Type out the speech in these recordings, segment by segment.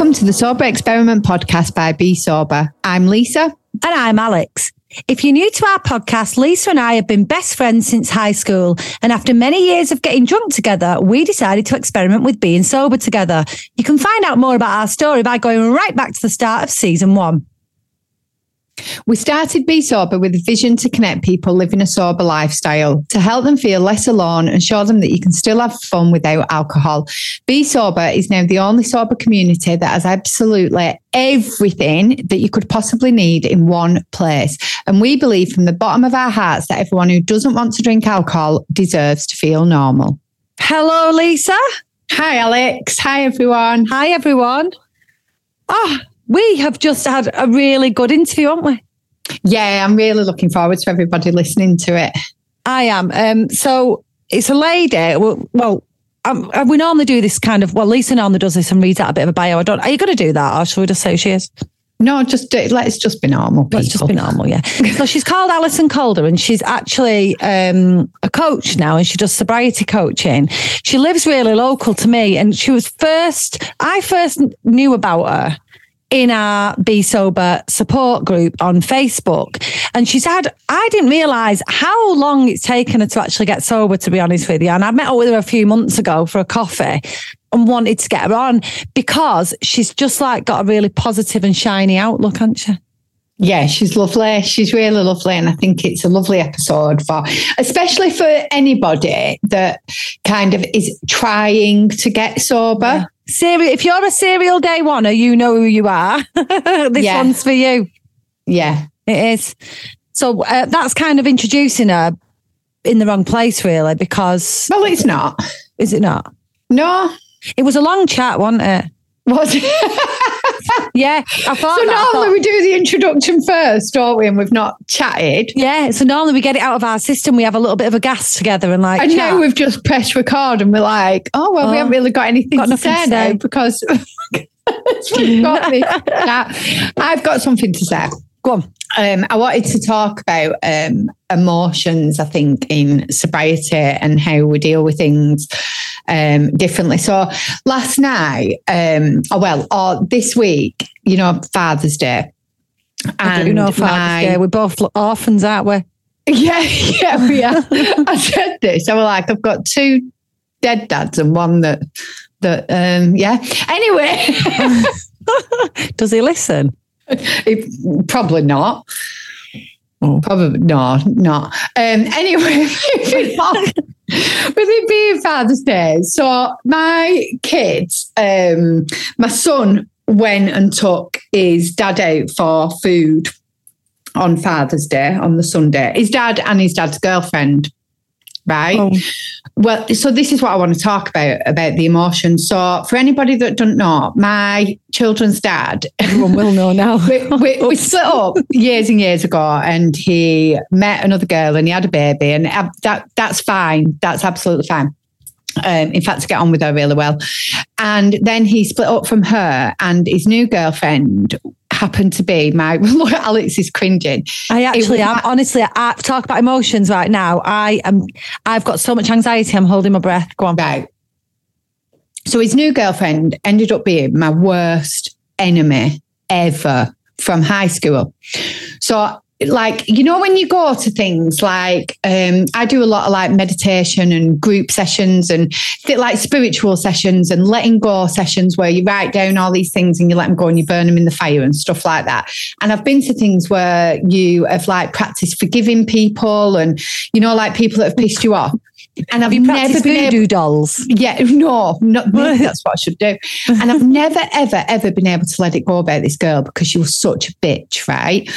Welcome to the Sober Experiment podcast by Bee Sober. I'm Lisa. And I'm Alex. If you're new to our podcast, Lisa and I have been best friends since high school. And after many years of getting drunk together, we decided to experiment with being sober together. You can find out more about our story by going right back to the start of season one. We started Bee Sober with a vision to connect people living a sober lifestyle, to help them feel less alone and show them that you can still have fun without alcohol. Bee Sober is now the only sober community that has absolutely everything that you could possibly need in one place. And we believe from the bottom of our hearts that everyone who doesn't want to drink alcohol deserves to feel normal. Hello, Lisa. Hi, Alex. Hi, everyone. Hi, everyone. Oh, we have just had a really good interview, haven't we? Yeah, I'm really looking forward to everybody listening to it. I am. Um, so it's a lady. Well, well um, we normally do this kind of. Well, Lisa normally does this and reads out a bit of a bio. I don't. Are you going to do that, or should we just say who she is? No, just do, let's just be normal. People. Let's just be normal, yeah. so she's called Alison Calder and she's actually um, a coach now and she does sobriety coaching. She lives really local to me and she was first, I first knew about her in our Bee Sober support group on Facebook. And she said, I didn't realize how long it's taken her to actually get sober, to be honest with you. And I met up with her a few months ago for a coffee and wanted to get her on because she's just like got a really positive and shiny outlook, hasn't she? Yeah, she's lovely. She's really lovely. And I think it's a lovely episode for, especially for anybody that kind of is trying to get sober. Yeah. Serial, if you're a serial day oneer, you know who you are. this yeah. one's for you. Yeah, it is. So uh, that's kind of introducing her in the wrong place, really, because. Well, it's not. Is it not? No. It was a long chat, wasn't it? Was it? yeah, I thought. So that, normally thought, we do the introduction first, don't we? And we've not chatted. Yeah, so normally we get it out of our system. We have a little bit of a gas together and like. And chat. now we've just pressed record and we're like, oh well, oh, we haven't really got anything got to say now because we've got I've got something to say. Go on. Um, I wanted to talk about um, emotions, I think, in sobriety and how we deal with things um, differently. So last night, um, oh well, or this week, you know, Father's Day. And you know, Father's my, Day. We're both orphans, aren't we? Yeah, yeah, we are. I said this. I was like, I've got two dead dads and one that that um yeah. Anyway. Does he listen? It, probably not. Oh. Probably no, not. Um, anyway, with it being Father's Day, so my kids, um, my son went and took his dad out for food on Father's Day on the Sunday. His dad and his dad's girlfriend right? Oh. Well, so this is what I want to talk about about the emotions. So, for anybody that don't know, my children's dad, everyone will know now. we, we, we, split up years and years ago, and he met another girl, and he had a baby, and that that's fine. That's absolutely fine. Um, in fact, to get on with her really well. And then he split up from her, and his new girlfriend happened to be my look Alex is cringing. I actually am honestly I talk about emotions right now. I am I've got so much anxiety, I'm holding my breath. Go on. Right. So his new girlfriend ended up being my worst enemy ever from high school. So like you know when you go to things like um, I do a lot of like meditation and group sessions and like spiritual sessions and letting go sessions where you write down all these things and you let them go and you burn them in the fire and stuff like that. And I've been to things where you have like practiced forgiving people and you know like people that have pissed you off and I've never been voodoo able, dolls. Yeah, no, not that's what I should do. And I've never, ever, ever been able to let it go about this girl because she was such a bitch, right?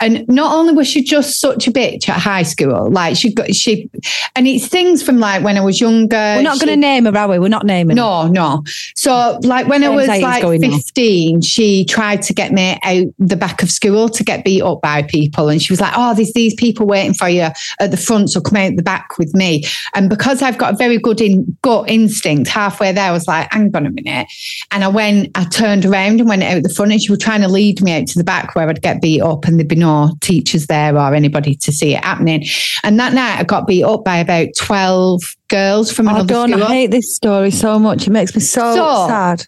And not only was she just such a bitch at high school, like she got she, and it's things from like when I was younger. We're not going to name her, are we? We're not naming. No, her. no. No. So like when I was like fifteen, on. she tried to get me out the back of school to get beat up by people, and she was like, "Oh, there's these people waiting for you at the front, so come out the back with me." And because I've got a very good in, gut instinct, halfway there, I was like, hang on a minute. And I went, I turned around and went out the front, and she was trying to lead me out to the back where I'd get beat up, and there'd be no teachers there or anybody to see it happening. And that night, I got beat up by about 12 girls from oh, another I school. I hate this story so much. It makes me so, so sad.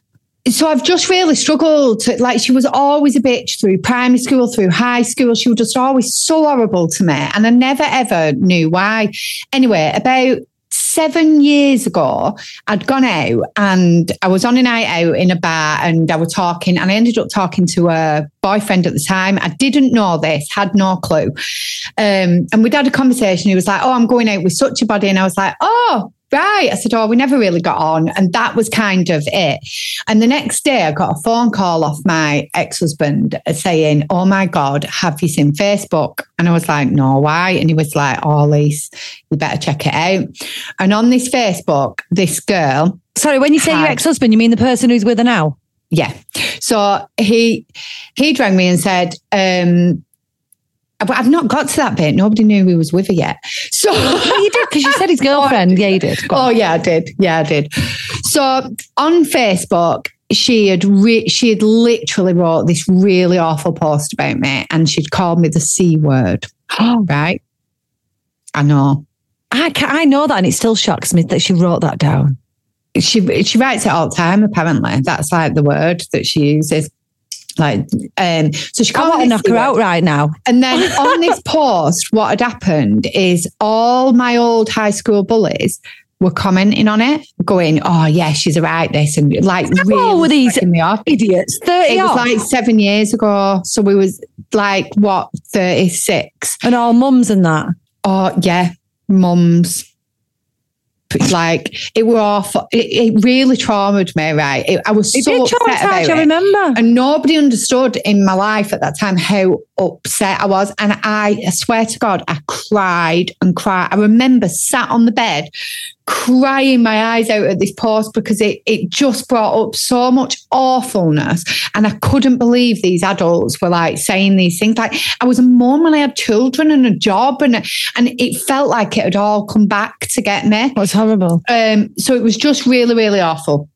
so I've just really struggled to like she was always a bitch through primary school, through high school. She was just always so horrible to me. And I never ever knew why. Anyway, about seven years ago, I'd gone out and I was on a night out in a bar and I was talking and I ended up talking to a boyfriend at the time. I didn't know this, had no clue. Um, and we'd had a conversation. He was like, Oh, I'm going out with such a body. And I was like, Oh, right. I said, Oh, we never really got on. And that was kind of it. And the next day, I got a phone call off my ex husband saying, Oh my God, have you seen Facebook? And I was like, No, why? And he was like, Oh, Lise, you better check it out. And on this Facebook, this girl, Sorry, when you say your ex husband, you mean the person who's with her now? yeah. So he he rang me and said, um, I've not got to that bit. Nobody knew he was with her yet. So you did because you said his girlfriend. Yeah, you did. Oh yeah, I did. Yeah, I did. So on Facebook, she had re- she had literally wrote this really awful post about me, and she'd called me the c word. Right? I know. I, ca I know that, and it still shocks me that she wrote that down. She she writes it all the time. Apparently, that's like the word that she uses. Like, um, so she I called want to knock her out right now. And then on this post, what had happened is all my old high school bullies were commenting on it, going, "Oh yeah, she's right." This and like How really old were these me off. Idiots. 30 It was like seven years ago, so we was like what thirty six. and all mums and that. Oh yeah, mums. It's like it were awful. It, it really traumatized me. Right, it, I was It so upset about I it. remember. And nobody understood in my life at that time how upset I was. And I, I swear to God, I cried and cried. I remember sat on the bed crying my eyes out at this post because it, it just brought up so much awfulness. And I couldn't believe these adults were like saying these things. Like I was a mum and I had children and a job and, and it felt like it had all come back to get me. It was horrible. Um, so it was just really, really awful.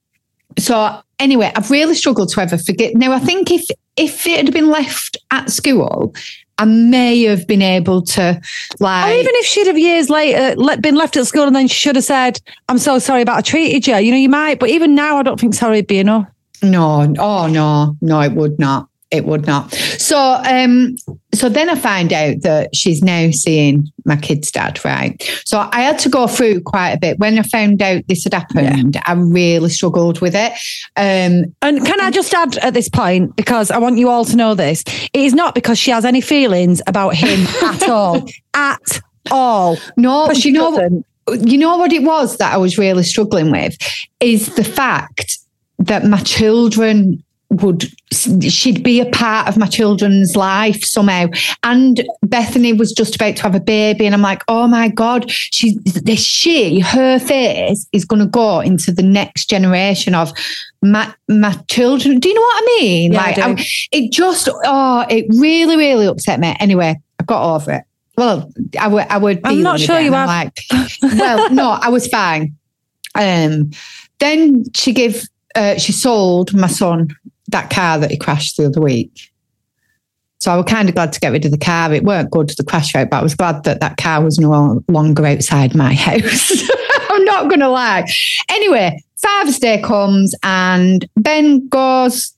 So anyway, I've really struggled to ever forget. Now I think if if it had been left at school, I may have been able to oh, like. Or even if she'd have years later been left at school and then she should have said, I'm so sorry about I treated you, you know, you might. But even now, I don't think sorry would be enough. No, oh no, no, it would not. It would not. So, um, so then I find out that she's now seeing my kid's dad, right? So I had to go through quite a bit. When I found out this had happened, I really struggled with it. Um, And can I just add at this point, because I want you all to know this, it is not because she has any feelings about him at all. At all. no, Because you know, doesn't. you know what it was that I was really struggling with is the fact that my children would she'd be a part of my children's life somehow. And Bethany was just about to have a baby and I'm like oh my god she this she her face is going to go into the next generation of my my children. Do you know what I mean? Yeah, like do. I- it just oh it really really upset me. Anyway I got over it. Well I would I would I'm not sure you and like well, no, I was fine. Um, then she gave, uh, she sold my son that car that he crashed the other week. So I was kind of glad to get rid of the car. It weren't good to the crash rate, but I was glad that that car was no longer outside my house. I'm not going to lie. Anyway, Father's Day comes and Ben goes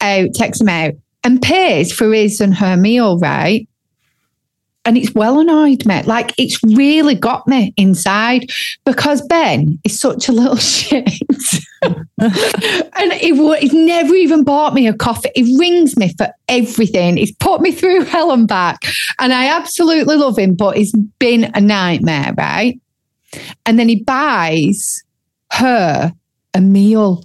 out, takes him out, and pays for his and her meal, right? And it's well annoyed me. Like it's really got me inside because Ben is such a little shit. and he, wo- he's never even bought me a coffee. He rings me for everything. He's put me through hell and back. And I absolutely love him, but he's been a nightmare, right? And then he buys her a meal.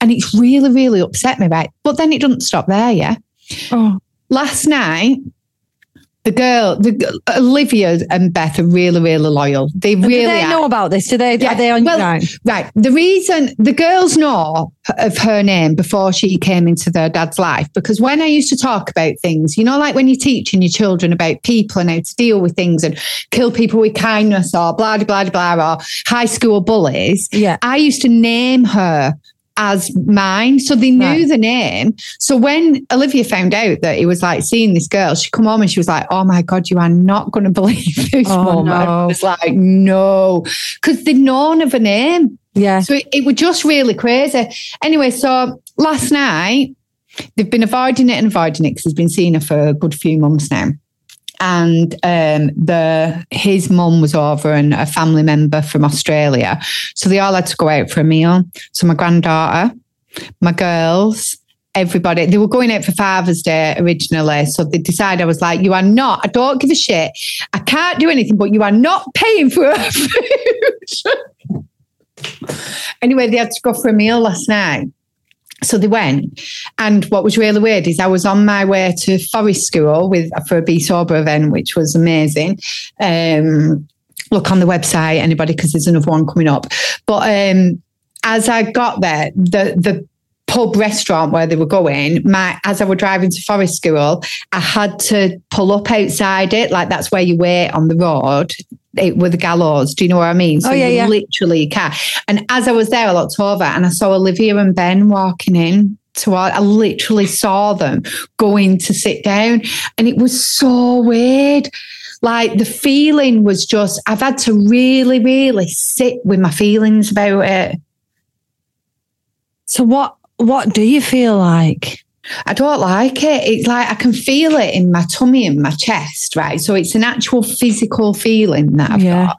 And it's really, really upset me, right? But then it doesn't stop there, yeah? Oh. last night, the girl, the Olivia and Beth are really, really loyal. They Do really they are. know about this? Do they? Yeah, Are they on well, right? Right. The reason the girls know of her name before she came into their dad's life, because when I used to talk about things, you know, like when you're teaching your children about people and how to deal with things and kill people with kindness or blah, blah, blah, blah, or high school bullies, Yeah. I used to name her as mine. So they knew Right. the name. So when Olivia found out that he was like seeing this girl, she come home and she was like, Oh my God, you are not going to believe this Oh, woman. I no. was like, No, because they'd known of her name. Yeah. So it, it was just really crazy. Anyway, so last night, they've been avoiding it and avoiding it because he's been seeing her for a good few months now. And um, the his mum was over and a family member from Australia. So they all had to go out for a meal. So my granddaughter, my girls, everybody, they were going out for Father's Day originally. So they decided, I was like, you are not, I don't give a shit. I can't do anything, but you are not paying for our food. anyway, they had to go for a meal last night. So they went, and what was really weird is I was on my way to Forest School with for a Bee Sober event, which was amazing. Um, look on the website, anybody, because there's another one coming up. But um, as I got there, the the pub restaurant where they were going, my as I were driving to Forest School, I had to pull up outside it, like that's where you wait on the road. It with the gallows. Do you know what I mean? Oh, so Oh, yeah, yeah. literally can. And as I was there, I looked over and I saw Olivia and Ben walking in. Toward, I literally saw them going to sit down, and it was so weird. Like the feeling was just, I've had to really, really sit with my feelings about it. So what what do you feel like? I don't like it. It's like I can feel it in my tummy and my chest, right? So it's an actual physical feeling that I've Yeah. got.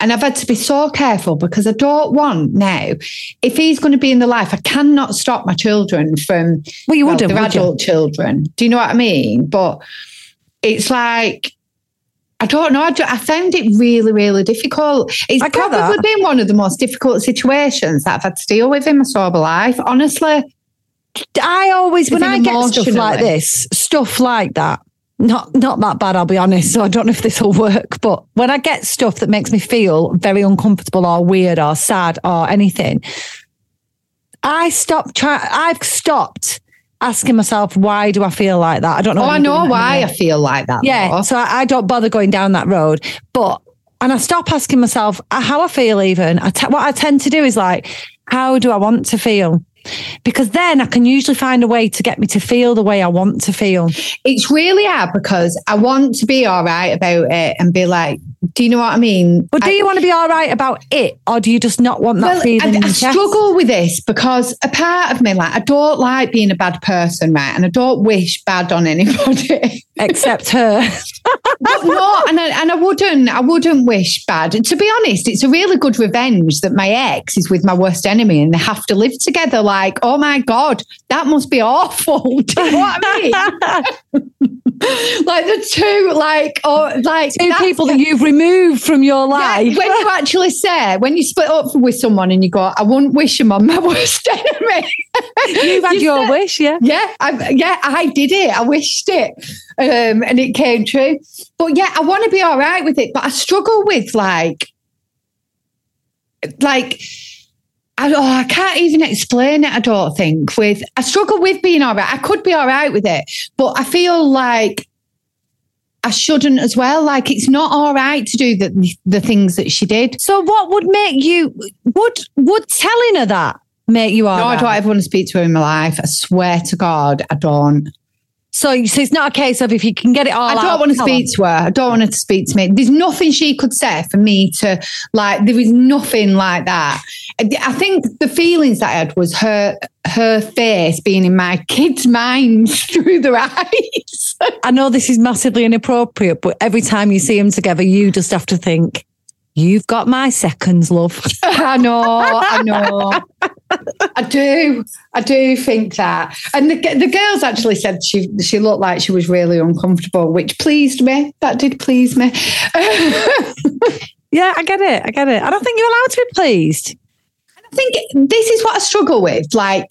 And I've had to be so careful because I don't want now, if he's going to be in the life, I cannot stop my children from Well, you well, wouldn't, they're would you? adult children. Do you know what I mean? But it's like, I don't know. I, do- I found it really, really difficult. It's I probably that. been one of the most difficult situations that I've had to deal with in my sober life. Honestly, I always when I get stuff like this, stuff like that. Not not that bad, I'll be honest. So I don't know if this will work, but when I get stuff that makes me feel very uncomfortable or weird or sad or anything, I stop trying. I've stopped asking myself why do I feel like that? I don't know. oh, I know why I feel like that. Yeah, though. so I, I don't bother going down that road. But and I stop asking myself uh, how I feel. Even I te- what I tend to do is like, how do I want to feel? Because then I can usually find a way to get me to feel the way I want to feel. It's really hard because I want to be all right about it and be like, do you know what I mean? But do I- you want to be all right about it, or do you just not want that Well, feeling I, I struggle with this because a part of me, like, I don't like being a bad person, right? And I don't wish bad on anybody. Except her. But no, and I, and I wouldn't, I wouldn't wish bad. And to be honest, it's a really good revenge that my ex is with my worst enemy and they have to live together. Like, oh my god, that must be awful. Do you know what I mean? like the two, like, oh, like Two people that you've removed from your Yeah, life. when you actually say, when you split up with someone and you go, I wouldn't wish him on my worst enemy. You've had You your said- wish, yeah. Yeah, I, yeah, I did it. I wished it, um, and it came true. But yeah, I want to be all right with it. But I struggle with like, like, I, oh, I can't even explain it. I don't think. With I struggle with being all right. I could be all right with it, but I feel like I shouldn't as well. Like it's not all right to do the the things that she did. So what would make you would would telling her that make you all No, I right? don't ever want to speak to her in my life. I swear to God, I don't. So, so it's not a case of if you can get it all I don't want to speak to her. I don't want her to speak to me. There's nothing she could say for me to like. There is nothing like that. I I think the feelings that I had was her her face being in my kids' minds through their eyes. I know this is massively inappropriate, but every time you see them together, you just have to think, "You've got my seconds, love." I know, I know. I do, I do think that. And the the girls actually said she she looked like she was really uncomfortable, which pleased me. That did please me. yeah, I get it. I get it. I don't think you're allowed to be pleased. I think this is what I struggle with, like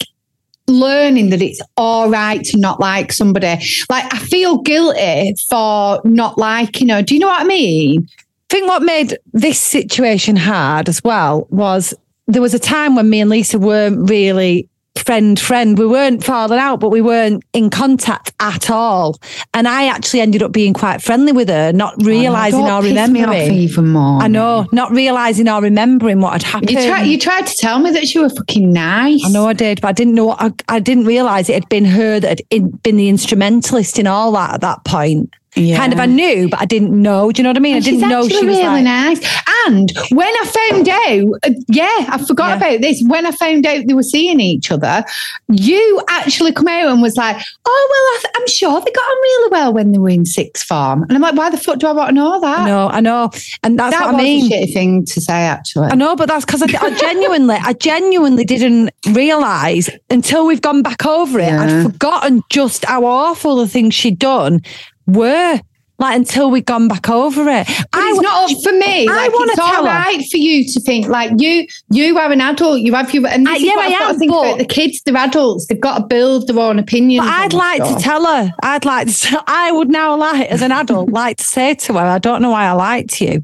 learning that it's all right to not like somebody. Like I feel guilty for not liking her. Do you know what I mean? I think what made this situation hard as well was there was a time when me and Lisa weren't really friend friend. We weren't falling out, but we weren't in contact at all. And I actually ended up being quite friendly with her, not oh realizing Don't or piss me off remembering. even more. I know, not realizing or remembering what had happened. You tried. You tried to tell me that she was fucking nice. I know I did, but I didn't know. I, I didn't realize it had been her that had in, been the instrumentalist in all that at that point. Yeah. Kind of, I knew, but I didn't know. Do you know what I mean? I didn't know she was really like. nice. And when I found out, uh, yeah, I forgot Yeah. about this. When I found out they were seeing each other, you actually come out and was like, "Oh well, I th- I'm sure they got on really well when they were in sixth form." And I'm like, "Why the fuck do I want to know that?" No, I know, and that's that what I mean. a shitty thing to say, actually. I know, but that's because I, I genuinely, I genuinely didn't realise until we've gone back over it. Yeah. I'd forgotten just how awful the things she'd done were. Like until we'd gone back over it. But it's not up for me. I Like, it's all tell her. right for you to think like you. You are an adult. You have your and this Uh, yeah, I to am, think but- about the kids. They're adults. They've got to build their own opinions. But I'd like to tell her. I'd like to. I would now like, as an adult, like to say to her, "I don't know why I liked you."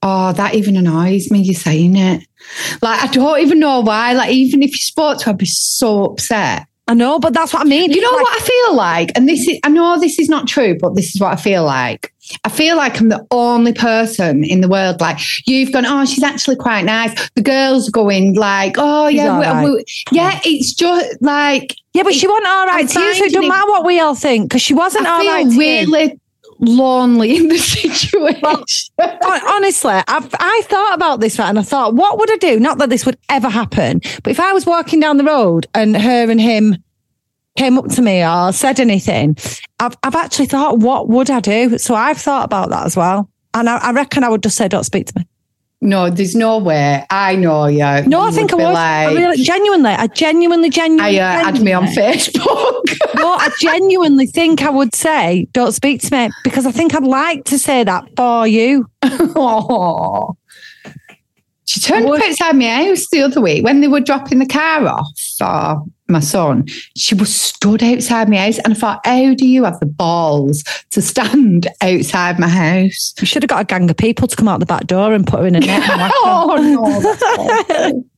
Oh, that even annoys me. You saying it. Like I don't even know why. Like even if you spoke to her, I'd be so upset. I know, but that's what I mean. You know Like, what I feel like, and this is I know this is not true, but this is what I feel like. I feel like I'm the only person in the world. Like you've gone, oh, she's actually quite nice. The girls going like, oh yeah, we- right. we- yeah. It's just like Yeah, but she wasn't all right to you, so it doesn't matter what we all think because she wasn't all I right. to you. really lonely in the situation. Hon- Honestly, I've I thought about this and I thought, what would I do? Not that this would ever happen, but if I was walking down the road and her and him came up to me or said anything, I've I've actually thought, what would I do? So I've thought about that as well, and I, I reckon I would just say, don't speak to me. No, there's no way. I know you. No, I think I would. Like, I really, genuinely, I genuinely, I genuinely. uh, add me on Facebook. no, I genuinely think I would say, don't speak to me because I think I'd like to say that for you. oh. She turned up outside my house the other week when they were dropping the car off for my son. She was stood outside my house, and I thought, how do you have the balls to stand outside my house? You should have got a gang of people to come out the back door and put her in a net and whack her. oh no!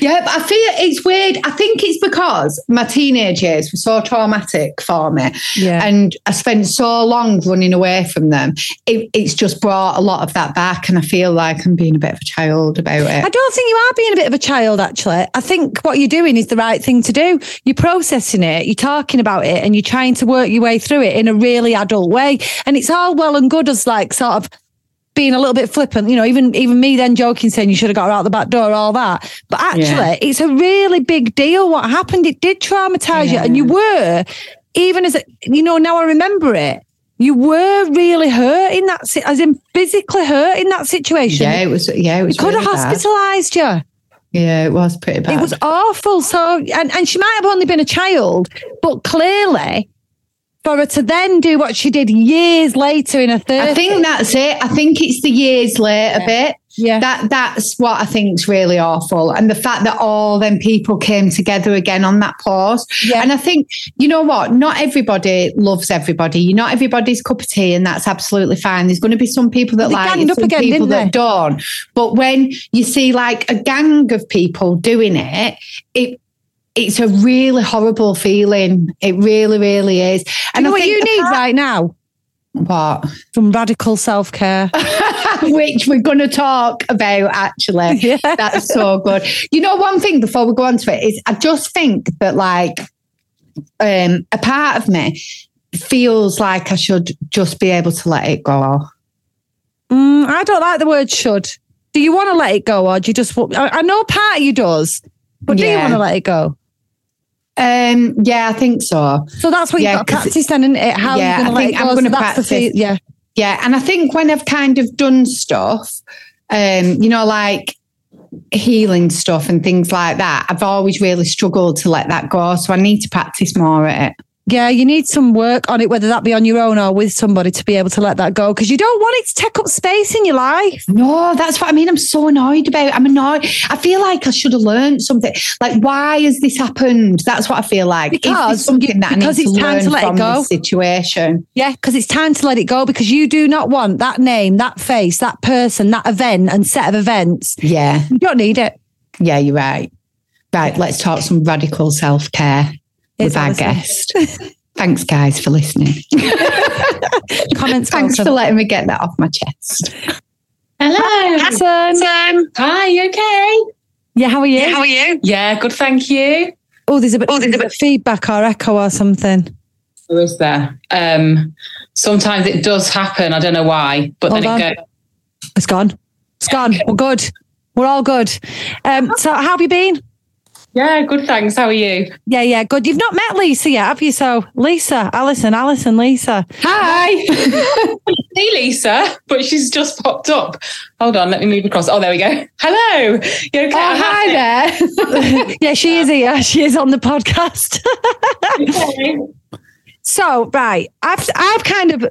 yeah, I feel it's weird. I think it's because my teenage years were so traumatic for me, Yeah. and I spent so long running away from them. It, it's just brought a lot of that back, and I feel like I'm being a bit of a child about it. I don't think you are being a bit of a child, actually. I think what you're doing is the right thing to do. You're processing it, you're talking about it, and you're trying to work your way through it in a really adult way. And it's all well and good as like sort of being a little bit flippant, you know, even even me then joking saying you should have got her out the back door, all that. But actually, Yeah. it's a really big deal what happened. It did traumatize you, and you were, even as a, you know, now I remember it. You were really hurt in that, as in physically hurt in that situation. Yeah, it was. Yeah, it was. could have really bad. hospitalised you. Yeah, it was pretty bad. It was awful. So, and, and she might have only been a child, but clearly, for her to then do what she did years later in her 30s. I think that's it. I think it's the years later bit. yeah. That that's what I think's really awful, and the fact that all them people came together again on that post. Yeah. And I think you know what? Not everybody loves everybody. You're not everybody's cup of tea, and that's absolutely fine. There's going to be some people that They like it, some again, people that don't. But when you see like a gang of people doing it, it. It's a really horrible feeling. It really, really is. you know I what you need right now? What? Some radical self care. which we're going to talk about actually. Yeah. That's so good. You know, one thing before we go on to it is I just think that like um, a part of me feels like I should just be able to let it go. Mm, I don't like the word should. Do you want to let it go or do you just, I I know part of you does, but do you want to let it go? Um, yeah, I think so. So that's what Yeah, you've got to practice then, isn't it? How Yeah, going I to think. I'm gonna that's the yeah. Yeah, and I think when I've kind of done stuff, um, you know, like healing stuff and things like that, I've always really struggled to let that go. So I need to practice more at it. Yeah, you need some work on it, whether that be on your own or with somebody to be able to let that go because you don't want it to take up space in your life. No, that's what I mean. I'm so annoyed about. I'm annoyed. I feel like I should have learned something. Like, why has this happened? That's what I feel like. Because something that because need to it's time learn to let it go. situation? Yeah, because it's time to let it go because you do not want that name, that face, that person, that event and set of events. Yeah, You don't need it. yeah, you're right. Right, let's talk some radical self care with our guest. Thanks, guys, for listening. Comments. Thanks for letting me get that off my chest. Hello. Awesome. Hi, you okay? Yeah, how are you? How are you? Yeah, good, thank you. oh, there's a bit, oh, there's a bit of feedback or echo or something. Who is there? Um, sometimes it does happen. I don't know why, but Hold then on. it goes. It's gone. It's gone. We're good. We're all good. Um, so how have you been? Yeah, good. Thanks. How are you? Yeah, yeah, good. You've not met Lisa yet, have you? So Lisa, Alison, Alison, Lisa. Hi. Hey, Lisa, but she's just popped up. Hold on, let me move across. Oh, there we go. Hello. You okay? Oh, hi there. yeah, she is here. She is on the podcast. Okay. so, right, I've I've kind of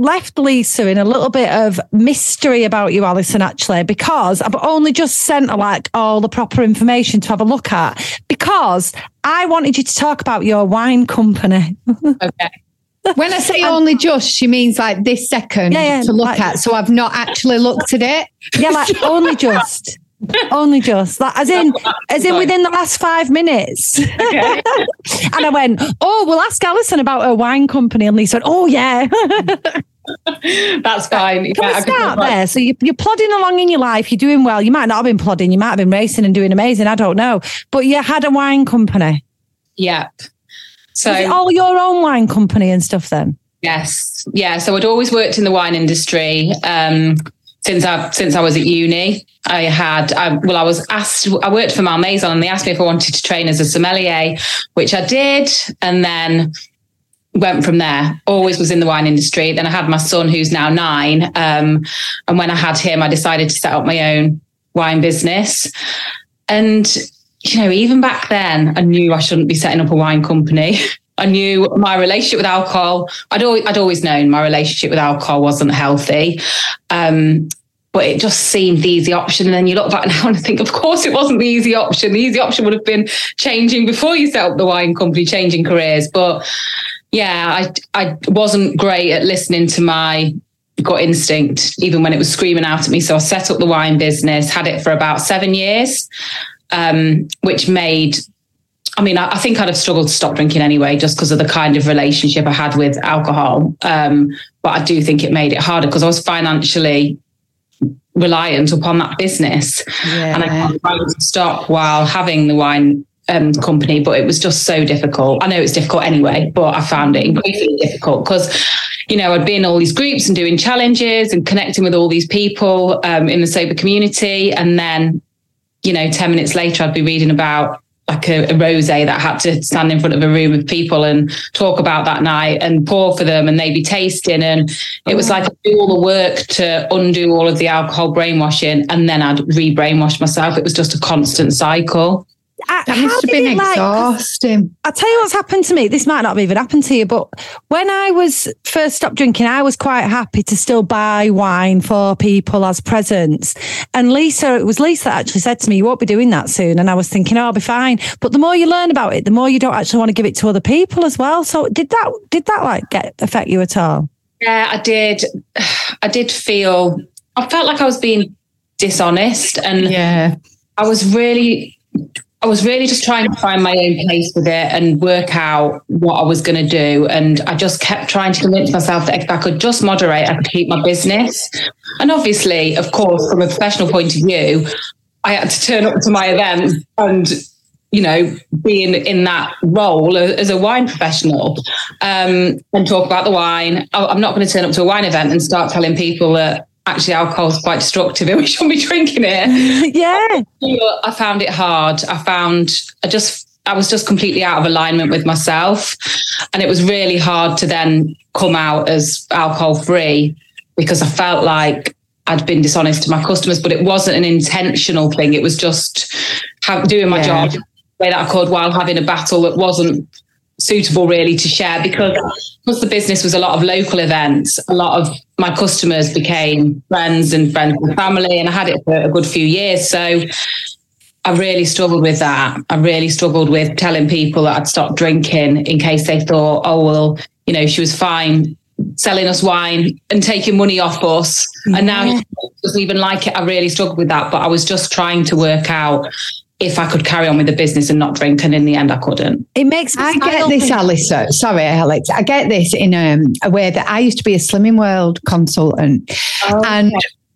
left Lisa in a little bit of mystery about you, Alison, actually, because I've only just sent her like all the proper information to have a look at because I wanted you to talk about your wine company. okay. When I say only just, she means like this second Yeah, yeah, to look like- at. So I've not actually looked at it. Yeah, like only just. Only just like as in as in within the last five minutes. Okay. And I went, Oh, we'll ask Alison about her wine company. And Lisa said, Oh yeah. That's fine. Can Yeah, we start there? So you, you're plodding along in your life. You're doing well. You might not have been plodding. You might have been racing and doing amazing. I don't know. But you had a wine company. Yep. So all your own wine company and stuff then? Yes, yeah. So I'd always worked in the wine industry um, since I since I was at uni. I had I, well, I was asked. I worked for Malmaison, and they asked me if I wanted to train as a sommelier, which I did, and then went from there. Always was in the wine industry. Then I had my son, who's now nine, um, and when I had him, I decided to set up my own wine business, and you know, even back then, I knew I shouldn't be setting up a wine company. I knew my relationship with alcohol. I'd always, I'd always known my relationship with alcohol wasn't healthy. Um, but it just seemed the easy option. And then you look back now and think, of course, it wasn't the easy option. The easy option would have been changing before you set up the wine company, changing careers. But yeah, I, I wasn't great at listening to my gut instinct, even when it was screaming out at me. So I set up the wine business, had it for about seven years, um, which made I mean, I, I think I'd have struggled to stop drinking anyway, just because of the kind of relationship I had with alcohol. Um, but I do think it made it harder because I was financially reliant upon that business, and I tried to stop while having the wine um, company, but it was just so difficult. I know it's difficult anyway, but I found it increasingly difficult because. You know, I'd be in all these groups and doing challenges and connecting with all these people um, in the sober community. And then, you know, 10 minutes later, I'd be reading about like a, a rose that I had to stand in front of a room of people and talk about that night and pour for them and they'd be tasting. And it was oh. like I'd do all the work to undo all of the alcohol brainwashing and then I'd re brainwash myself. It was just a constant cycle. I- That how must have been it, like- exhausting. I'll tell you what's happened to me. This might not have even happened to you, but when I was first stopped drinking, I was quite happy to still buy wine for people as presents. And Lisa, it was Lisa that actually said to me, You won't be doing that soon. And I was thinking, Oh, I'll be fine. But the more you learn about it, the more you don't actually want to give it to other people as well. So did that did that like get affect you at all? Yeah, I did. I did feel, I felt like I was being dishonest and Yeah. I was really, I was really just trying to find my own place with it and work out what I was going to do. And I just kept trying to convince myself that if I could just moderate, I could keep my business. And obviously, of course, from a professional point of view, I had to turn up to my events and, you know, being in, that role as a wine professional um, and talk about the wine. I'm not going to turn up to a wine event and start telling people that actually alcohol is quite destructive and we shouldn't be drinking it. yeah. I found it hard. I found I just I was just completely out of alignment with myself. And it was really hard to then come out as alcohol free because I felt like I'd been dishonest to my customers, but it wasn't an intentional thing. It was just doing my Yeah. job the way that I could while having a battle that wasn't suitable really to share because because the business was a lot of local events a lot of my customers became friends and friends and family and i had it for a good few years. So i really struggled with that. I really struggled with telling people that i'd stopped drinking in case they thought oh well you know she was fine selling us wine and taking money off us. And now she doesn't even like it. I really struggled with that but i was just trying to work out if i could carry on with the business and not drink and in the end i couldn't It makes me I smile get this, thinking- Alisa. Sorry, Alex. I get this in um, a way that I used to be a Slimming World consultant. Oh, and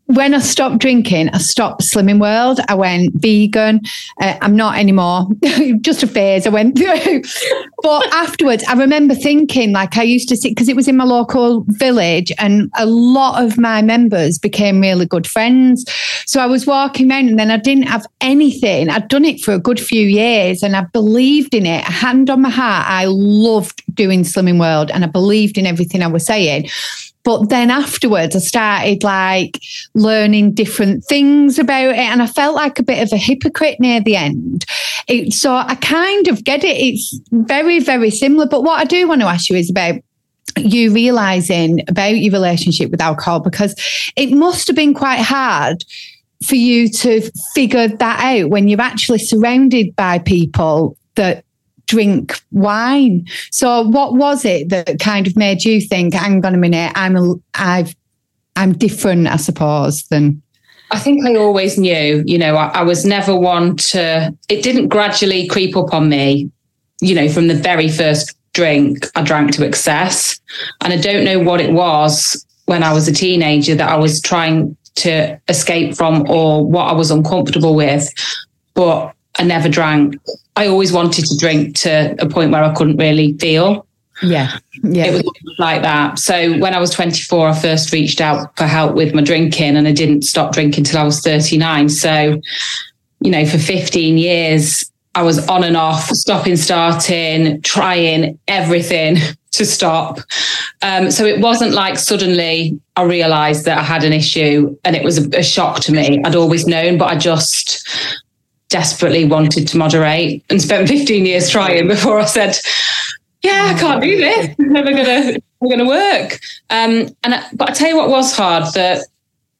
when I stopped drinking, I stopped Slimming World. I went vegan. Uh, I'm not anymore. Just a phase I went through. but afterwards, I remember thinking, like, I used to see, because it was in my local village, and a lot of my members became really good friends. So I was walking around, and then I didn't have anything. I'd done it for a good few years, and I believed in it. Hand on my heart, I loved doing Slimming World, and I believed in everything I was saying. But then afterwards, I started like learning different things about it. And I felt like a bit of a hypocrite near the end. It, so I kind of get it. It's very, very similar. But what I do want to ask you is about you realizing about your relationship with alcohol because it must have been quite hard for you to figure that out when you're actually surrounded by people that drink wine. So what was it that kind of made you think, hang on a minute, I'm a, I've I'm different, I suppose, than I think I always knew, you know, I, I, was never one to, it didn't gradually creep up on me, you know, from the very first drink I drank to excess. And I don't know what it was when I was a teenager that I was trying to escape from or what I was uncomfortable with. But I never drank. I always wanted to drink to a point where I couldn't really feel. Yeah. Yeah. It was like that. So when I was 24, I first reached out for help with my drinking and I didn't stop drinking till I was 39. So, you know, for 15 years, I was on and off, stopping, starting, trying everything to stop. Um, so it wasn't like suddenly I realized that I had an issue and it was a, a shock to me. I'd always known, but I just desperately wanted to moderate and spent 15 years trying before I said, yeah, I can't do this. It's never gonna, gonna work. Um, and I, but I tell you what was hard that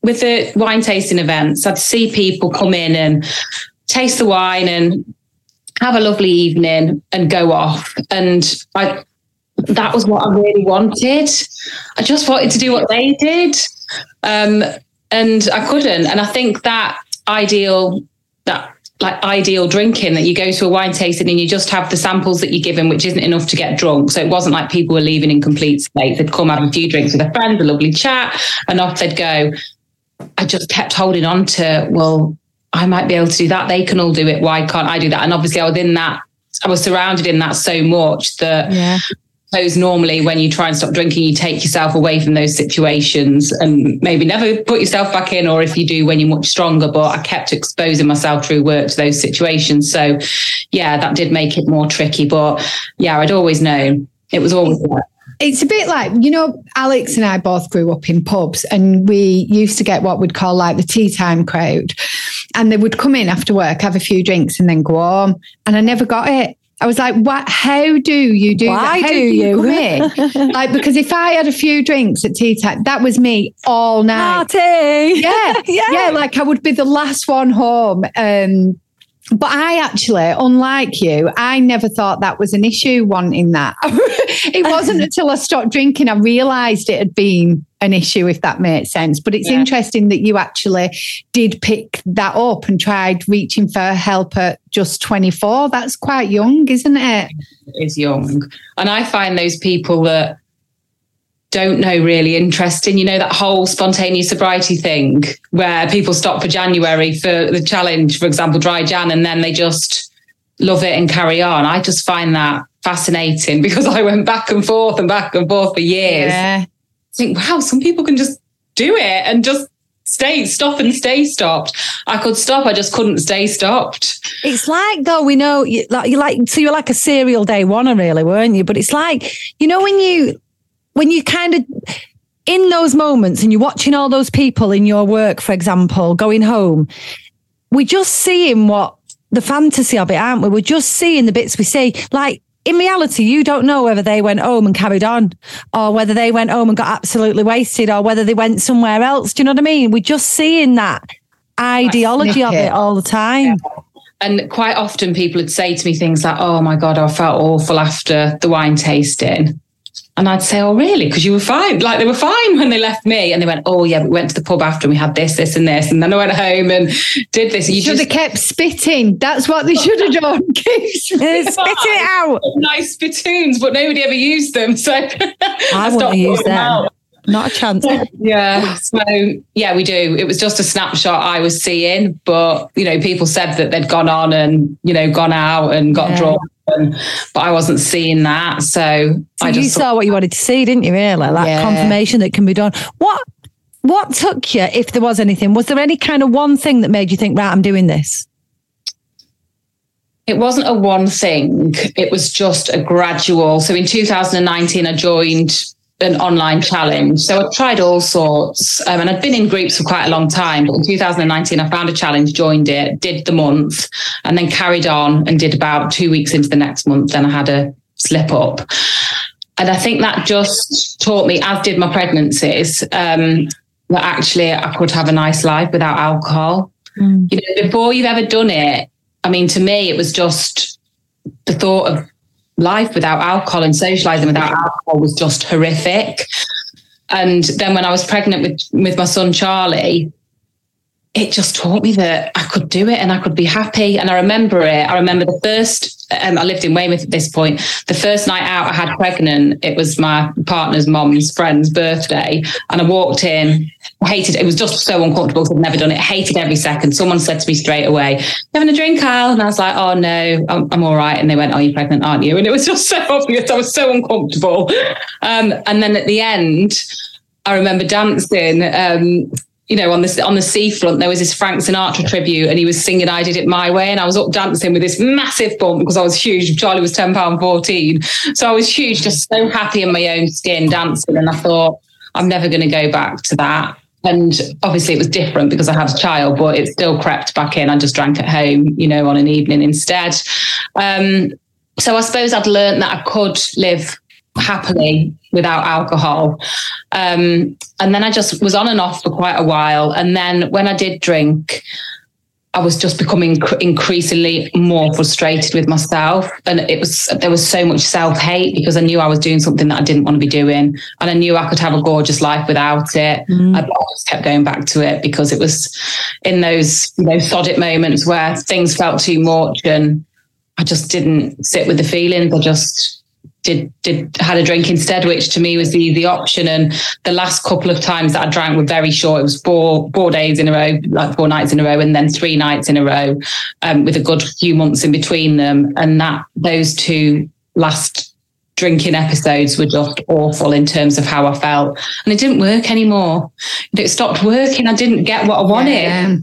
with the wine tasting events, I'd see people come in and taste the wine and have a lovely evening and go off. And I, that was what I really wanted. I just wanted to do what they did. Um, and I couldn't. And I think that ideal, that like ideal drinking that you go to a wine tasting and you just have the samples that you're given, which isn't enough to get drunk. So it wasn't like people were leaving in complete state. They'd come have a few drinks with a friend, a lovely chat, and off they'd go. I just kept holding on to, well, I might be able to do that. They can all do it. Why can't I do that? And obviously I was in that, I was surrounded in that so much that yeah suppose normally when you try and stop drinking, you take yourself away from those situations and maybe never put yourself back in, or if you do, when you're much stronger. But I kept exposing myself through work to those situations. So, yeah, that did make it more tricky. But yeah, I'd always known it was always there. It's a bit like, you know, Alex and I both grew up in pubs and we used to get what we'd call like the tea time crowd. And they would come in after work, have a few drinks and then go home. And I never got it. I was like, what? How do you do Why that? How do, you? you like, because if I had a few drinks at tea time, that was me all night. Party. Yeah. yeah. Yeah. Like I would be the last one home. Um, but I actually, unlike you, I never thought that was an issue wanting that. it wasn't until I stopped drinking I realized it had been an issue, if that makes sense. But it's yeah. interesting that you actually did pick that up and tried reaching for help at just 24. That's quite young, isn't it? It is young. And I find those people that don't know really interesting. You know, that whole spontaneous sobriety thing where people stop for January for the challenge, for example, dry Jan, and then they just love it and carry on. I just find that fascinating because I went back and forth and back and forth for years. Yeah. I think, wow, some people can just do it and just stay stop and stay stopped i could stop i just couldn't stay stopped it's like though we know you like you like so you're like a serial day one really weren't you but it's like you know when you when you kind of in those moments and you're watching all those people in your work, for example, going home, we're just seeing what the fantasy of it, aren't we? We're just seeing the bits we see. Like in reality, you don't know whether they went home and carried on or whether they went home and got absolutely wasted or whether they went somewhere else. Do you know what I mean? We're just seeing that ideology of it all the time. Yeah. And quite often people would say to me things like, oh my God, I felt awful after the wine tasting. And I'd say, Oh, really? Because you were fine. Like they were fine when they left me. And they went, Oh, yeah, we went to the pub after and we had this, this, and this. And then I went home and did this. You should just... have kept spitting. That's what they should have done. Keep spitting it out. Nice spittoons, but nobody ever used them. So I, I want to use them. them Not a chance. yeah. So yeah, we do. It was just a snapshot I was seeing, but you know, people said that they'd gone on and you know gone out and got yeah. drawn. And, but I wasn't seeing that, so, so I just you saw what you wanted to see, didn't you? Really, that yeah. confirmation that can be done. What what took you, if there was anything? Was there any kind of one thing that made you think, right, I'm doing this? It wasn't a one thing. It was just a gradual. So in 2019, I joined an online challenge. So I tried all sorts, um, and I'd been in groups for quite a long time. But in 2019, I found a challenge, joined it, did the month, and then carried on and did about two weeks into the next month. Then I had a slip up. And I think that just taught me, as did my pregnancies, um, that actually I could have a nice life without alcohol. Mm. You know, before you've ever done it, I mean, to me, it was just the thought of life without alcohol and socializing without alcohol was just horrific. And then when I was pregnant with, with my son Charlie, it just taught me that I could do it and I could be happy. And I remember it. I remember the first, um, I lived in Weymouth at this point. The first night out I had pregnant, it was my partner's mom's friend's birthday. And I walked in, hated it. Was just so uncomfortable because I'd never done it. Hated every second. Someone said to me straight away, having a drink, Kyle? And I was like, oh no, I'm, I'm all right. And they went, oh, you're pregnant, aren't you? And it was just so obvious. I was so uncomfortable. Um, and then at the end, I remember dancing. Um, you know, on the on the seafront, there was this Frank Sinatra tribute, and he was singing "I Did It My Way," and I was up dancing with this massive bump because I was huge. Charlie was ten pound fourteen, so I was huge, just so happy in my own skin dancing, and I thought I'm never going to go back to that. And obviously, it was different because I had a child, but it still crept back in. I just drank at home, you know, on an evening instead. Um, so I suppose I'd learned that I could live happily without alcohol. Um, and then I just was on and off for quite a while. And then when I did drink, I was just becoming increasingly more frustrated with myself, and it was there was so much self hate because I knew I was doing something that I didn't want to be doing, and I knew I could have a gorgeous life without it. Mm. I just kept going back to it because it was in those you know sodic moments where things felt too much, and I just didn't sit with the feelings. I just did did had a drink instead, which to me was the the option. And the last couple of times that I drank were very short. It was four four days in a row, like four nights in a row, and then three nights in a row, um, with a good few months in between them. And that those two last drinking episodes were just awful in terms of how I felt, and it didn't work anymore. It stopped working. I didn't get what I wanted. Yeah.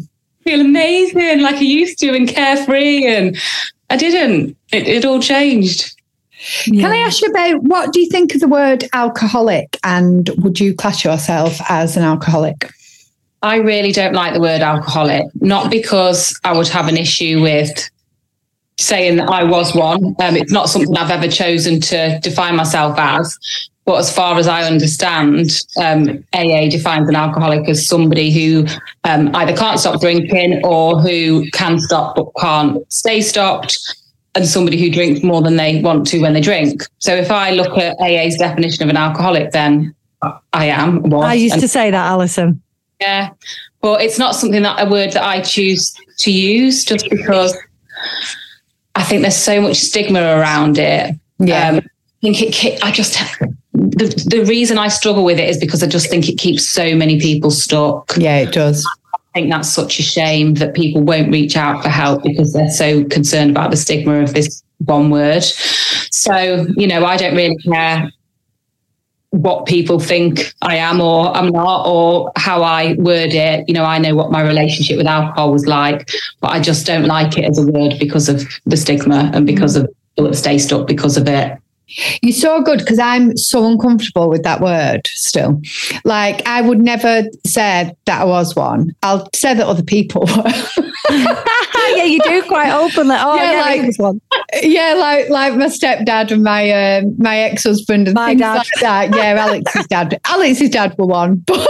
Feel amazing, like I used to, and carefree, and I didn't. It, it all changed. Yeah. Can I ask you about what do you think of the word alcoholic and would you class yourself as an alcoholic? I really don't like the word alcoholic, not because I would have an issue with saying that I was one. Um, it's not something I've ever chosen to define myself as. But as far as I understand, um, AA defines an alcoholic as somebody who um, either can't stop drinking or who can stop but can't stay stopped and somebody who drinks more than they want to when they drink. So if I look at AA's definition of an alcoholic, then I am. Was, I used and, to say that, Alison. Yeah, but it's not something that a word that I choose to use just because I think there's so much stigma around it. Yeah, um, I think it. I just the the reason I struggle with it is because I just think it keeps so many people stuck. Yeah, it does. I think that's such a shame that people won't reach out for help because they're so concerned about the stigma of this one word. So, you know, I don't really care what people think I am or I'm not, or how I word it. You know, I know what my relationship with alcohol was like, but I just don't like it as a word because of the stigma and because of people stay stuck because of it. You're so good because I'm so uncomfortable with that word still. Like, I would never say that I was one. I'll say that other people were. yeah, you do quite openly. Oh, yeah, yeah like, one. Yeah, like like my stepdad and my uh, my ex husband and my things dad. like that. Yeah, Alex's dad. Alex's dad were one, but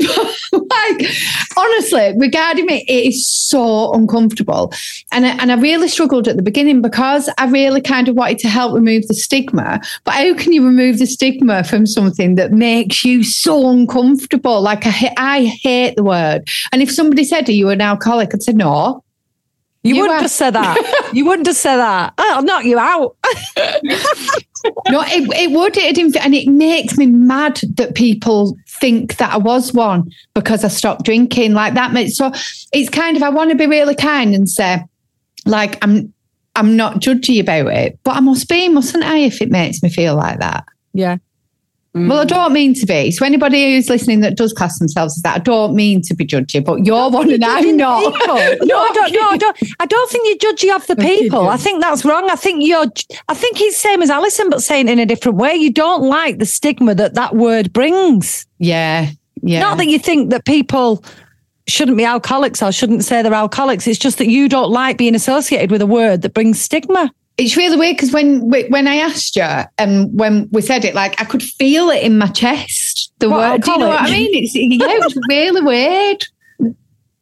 like honestly, regarding me, it is so uncomfortable, and I, and I really struggled at the beginning because I really kind of wanted to help remove the stigma. But how can you remove the stigma from something that makes you so uncomfortable? Like I, I hate the word, and if somebody said, "Are you an alcoholic?" I'd say no. You, you wouldn't just say that. you wouldn't just say that. I'll knock you out. no, it, it would. It, and it makes me mad that people think that I was one because I stopped drinking like that. So it's kind of, I want to be really kind and say, like, I'm, I'm not judgy about it, but I must be, mustn't I, if it makes me feel like that? Yeah. Mm. Well, I don't mean to be. So anybody who's listening that does class themselves as that, I don't mean to be judgy, but you're one and I'm not. no, I don't. No, I don't. I don't think you're judgy of the people. I think that's wrong. I think you're. I think it's same as Alison, but saying in a different way. You don't like the stigma that that word brings. Yeah, yeah. Not that you think that people shouldn't be alcoholics or shouldn't say they're alcoholics. It's just that you don't like being associated with a word that brings stigma it's really weird because when when I asked you and um, when we said it, like I could feel it in my chest. The what, word, do you know what I mean? It's yeah, it was really weird,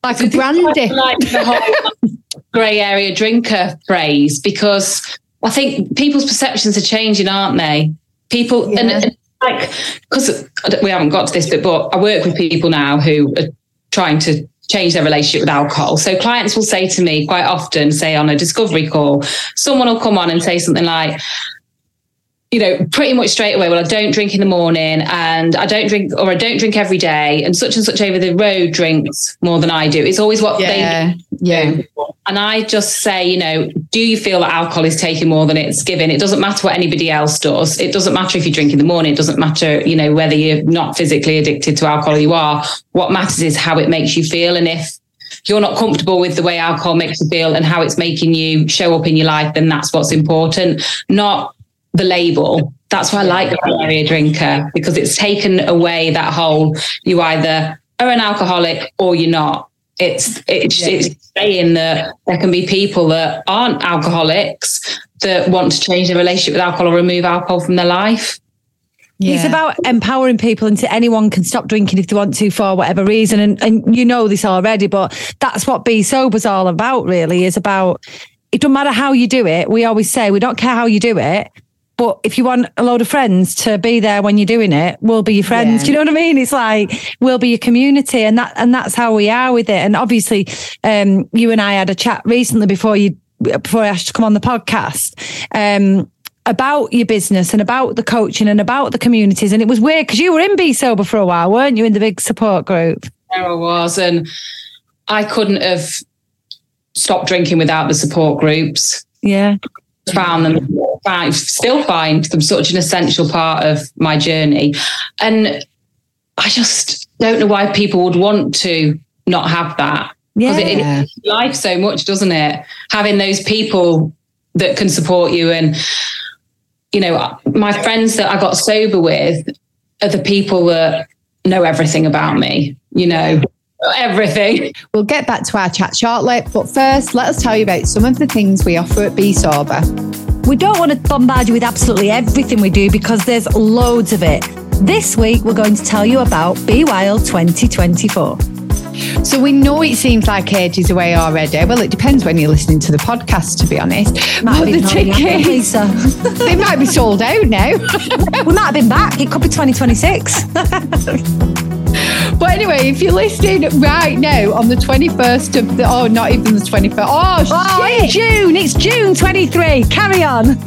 like a brandy, like the whole grey area drinker phrase. Because I think people's perceptions are changing, aren't they? People yeah. and, and like because we haven't got to this bit, but I work with people now who are trying to change their relationship with alcohol. So clients will say to me quite often, say on a discovery call, someone will come on and say something like, you know, pretty much straight away, well, I don't drink in the morning and I don't drink or I don't drink every day and such and such over the road drinks more than I do. It's always what yeah, they yeah. do. And I just say, you know, do you feel that alcohol is taking more than it's given? It doesn't matter what anybody else does. It doesn't matter if you drink in the morning. It doesn't matter, you know, whether you're not physically addicted to alcohol you are. What matters is how it makes you feel. And if you're not comfortable with the way alcohol makes you feel and how it's making you show up in your life, then that's what's important. Not the label. That's why I like the area drinker because it's taken away that whole you either are an alcoholic or you're not. It's it's, yeah. it's saying that there can be people that aren't alcoholics that want to change their relationship with alcohol or remove alcohol from their life. Yeah. It's about empowering people and anyone can stop drinking if they want to for whatever reason. And, and you know this already, but that's what Bee Sober's all about, really, is about it doesn't matter how you do it. We always say we don't care how you do it. But if you want a load of friends to be there when you're doing it, we'll be your friends. Yeah. Do you know what I mean? It's like we'll be your community, and that and that's how we are with it. And obviously, um, you and I had a chat recently before you before I asked to come on the podcast. Um, about your business and about the coaching and about the communities. And it was weird because you were in Bee Sober for a while, weren't you, in the big support group? There I was. And I couldn't have stopped drinking without the support groups. Yeah found them I still find them such an essential part of my journey. And I just don't know why people would want to not have that. Because yeah. it, it life so much, doesn't it? Having those people that can support you. And, you know, my friends that I got sober with are the people that know everything about me, you know, everything. We'll get back to our chat shortly, but first, let us tell you about some of the things we offer at Bee Sober. We don't want to bombard you with absolutely everything we do because there's loads of it. This week, we're going to tell you about Be Wild 2024. So we know it seems like ages away already. Well, it depends when you're listening to the podcast, to be honest. Might the tickets, they might be sold out now. we might have been back. It could be 2026. But anyway, if you're listening right now on the 21st of the, oh, not even the 21st. Oh, oh it's June. It's June 23. Carry on.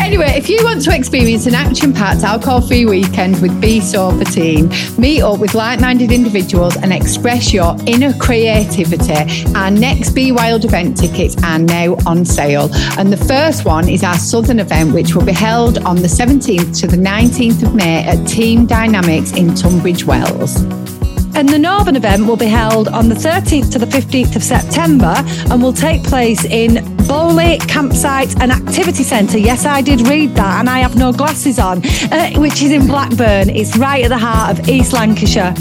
anyway, if you want to experience an action packed alcohol free weekend with Bee Sober Team, meet up with like minded individuals and express your inner creativity, our next Be Wild event tickets are now on sale. And the first one is our Southern event, which will be held on the 17th to the 19th of May at Team Dynamics in Tunbridge Wells. And the Northern event will be held on the 13th to the 15th of September and will take place in Bowley Campsite and Activity Centre. Yes, I did read that and I have no glasses on, uh, which is in Blackburn. It's right at the heart of East Lancashire.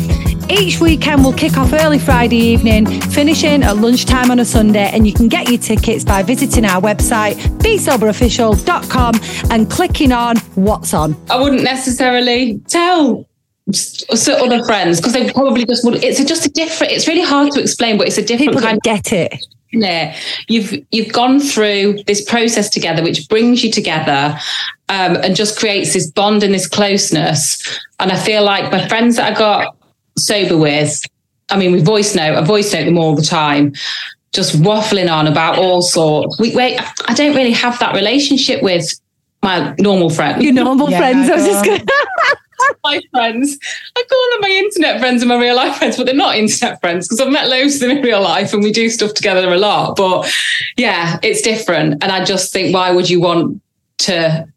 Each weekend will kick off early Friday evening, finishing at lunchtime on a Sunday, and you can get your tickets by visiting our website, beesoberofficial.com, and clicking on what's on. I wouldn't necessarily tell so other friends because they probably just would it's just a different it's really hard to explain but it's a different People kind get it yeah you've you've gone through this process together which brings you together um, and just creates this bond and this closeness and i feel like my friends that i got sober with i mean we voice note i voice note them all the time just waffling on about all sorts. We, wait, I don't really have that relationship with my normal friends. Your normal yeah, friends. I was just going my friends. I call them my internet friends and my real life friends, but they're not internet friends because I've met loads of them in real life and we do stuff together a lot. But yeah, it's different. And I just think, why would you want to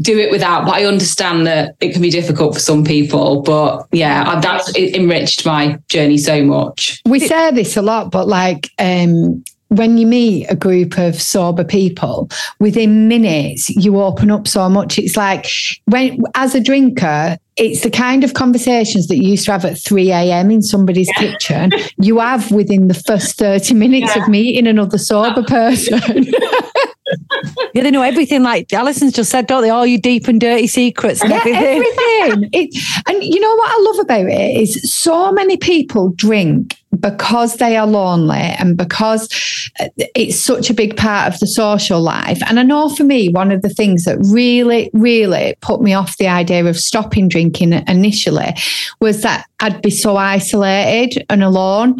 do it without? But I understand that it can be difficult for some people. But yeah, that's enriched my journey so much. We say this a lot, but like, um, when you meet a group of sober people, within minutes you open up so much. It's like when, as a drinker, it's the kind of conversations that you used to have at 3 a.m. in somebody's yeah. kitchen. You have within the first 30 minutes yeah. of meeting another sober oh. person. yeah, they know everything. Like Alison's just said, don't they? All your deep and dirty secrets and yeah, everything. everything. It, and you know what I love about it is so many people drink because they are lonely and because uh, it's such a big part of the social life. And I know for me, one of the things that really, really put me off the idea of stopping drinking initially was that I'd be so isolated and alone.